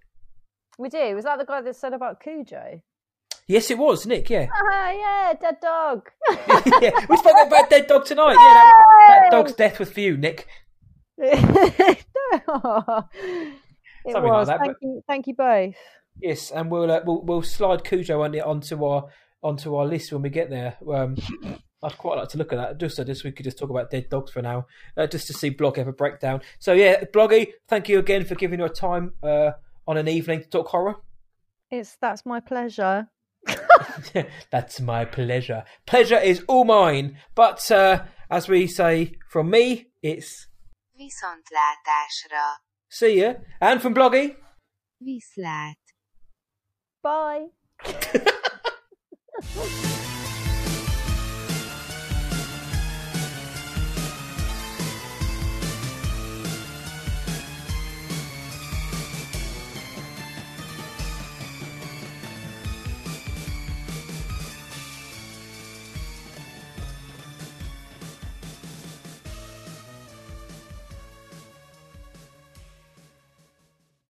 We do. Was that the guy that said about Cujo? Yes, it was Nick. Yeah, Ah, yeah, dead dog. yeah. We spoke about Dead Dog tonight. Yeah, that, that dog's death was for you, Nick. it Something like was. that, thank but- you, thank you both. Yes, and we'll uh, we'll, we'll slide Cujo on, onto our onto our list when we get there. Um, I'd quite like to look at that. Just so this we could just talk about dead dogs for now, uh, just to see Blog have a breakdown. So yeah, Bloggy, thank you again for giving your time uh, on an evening to talk horror. It's that's my pleasure. That's my pleasure. Pleasure is all mine. But uh, as we say from me, it's Viszontlátásra. see ya. And from Bloggy, Viszlát. Bye.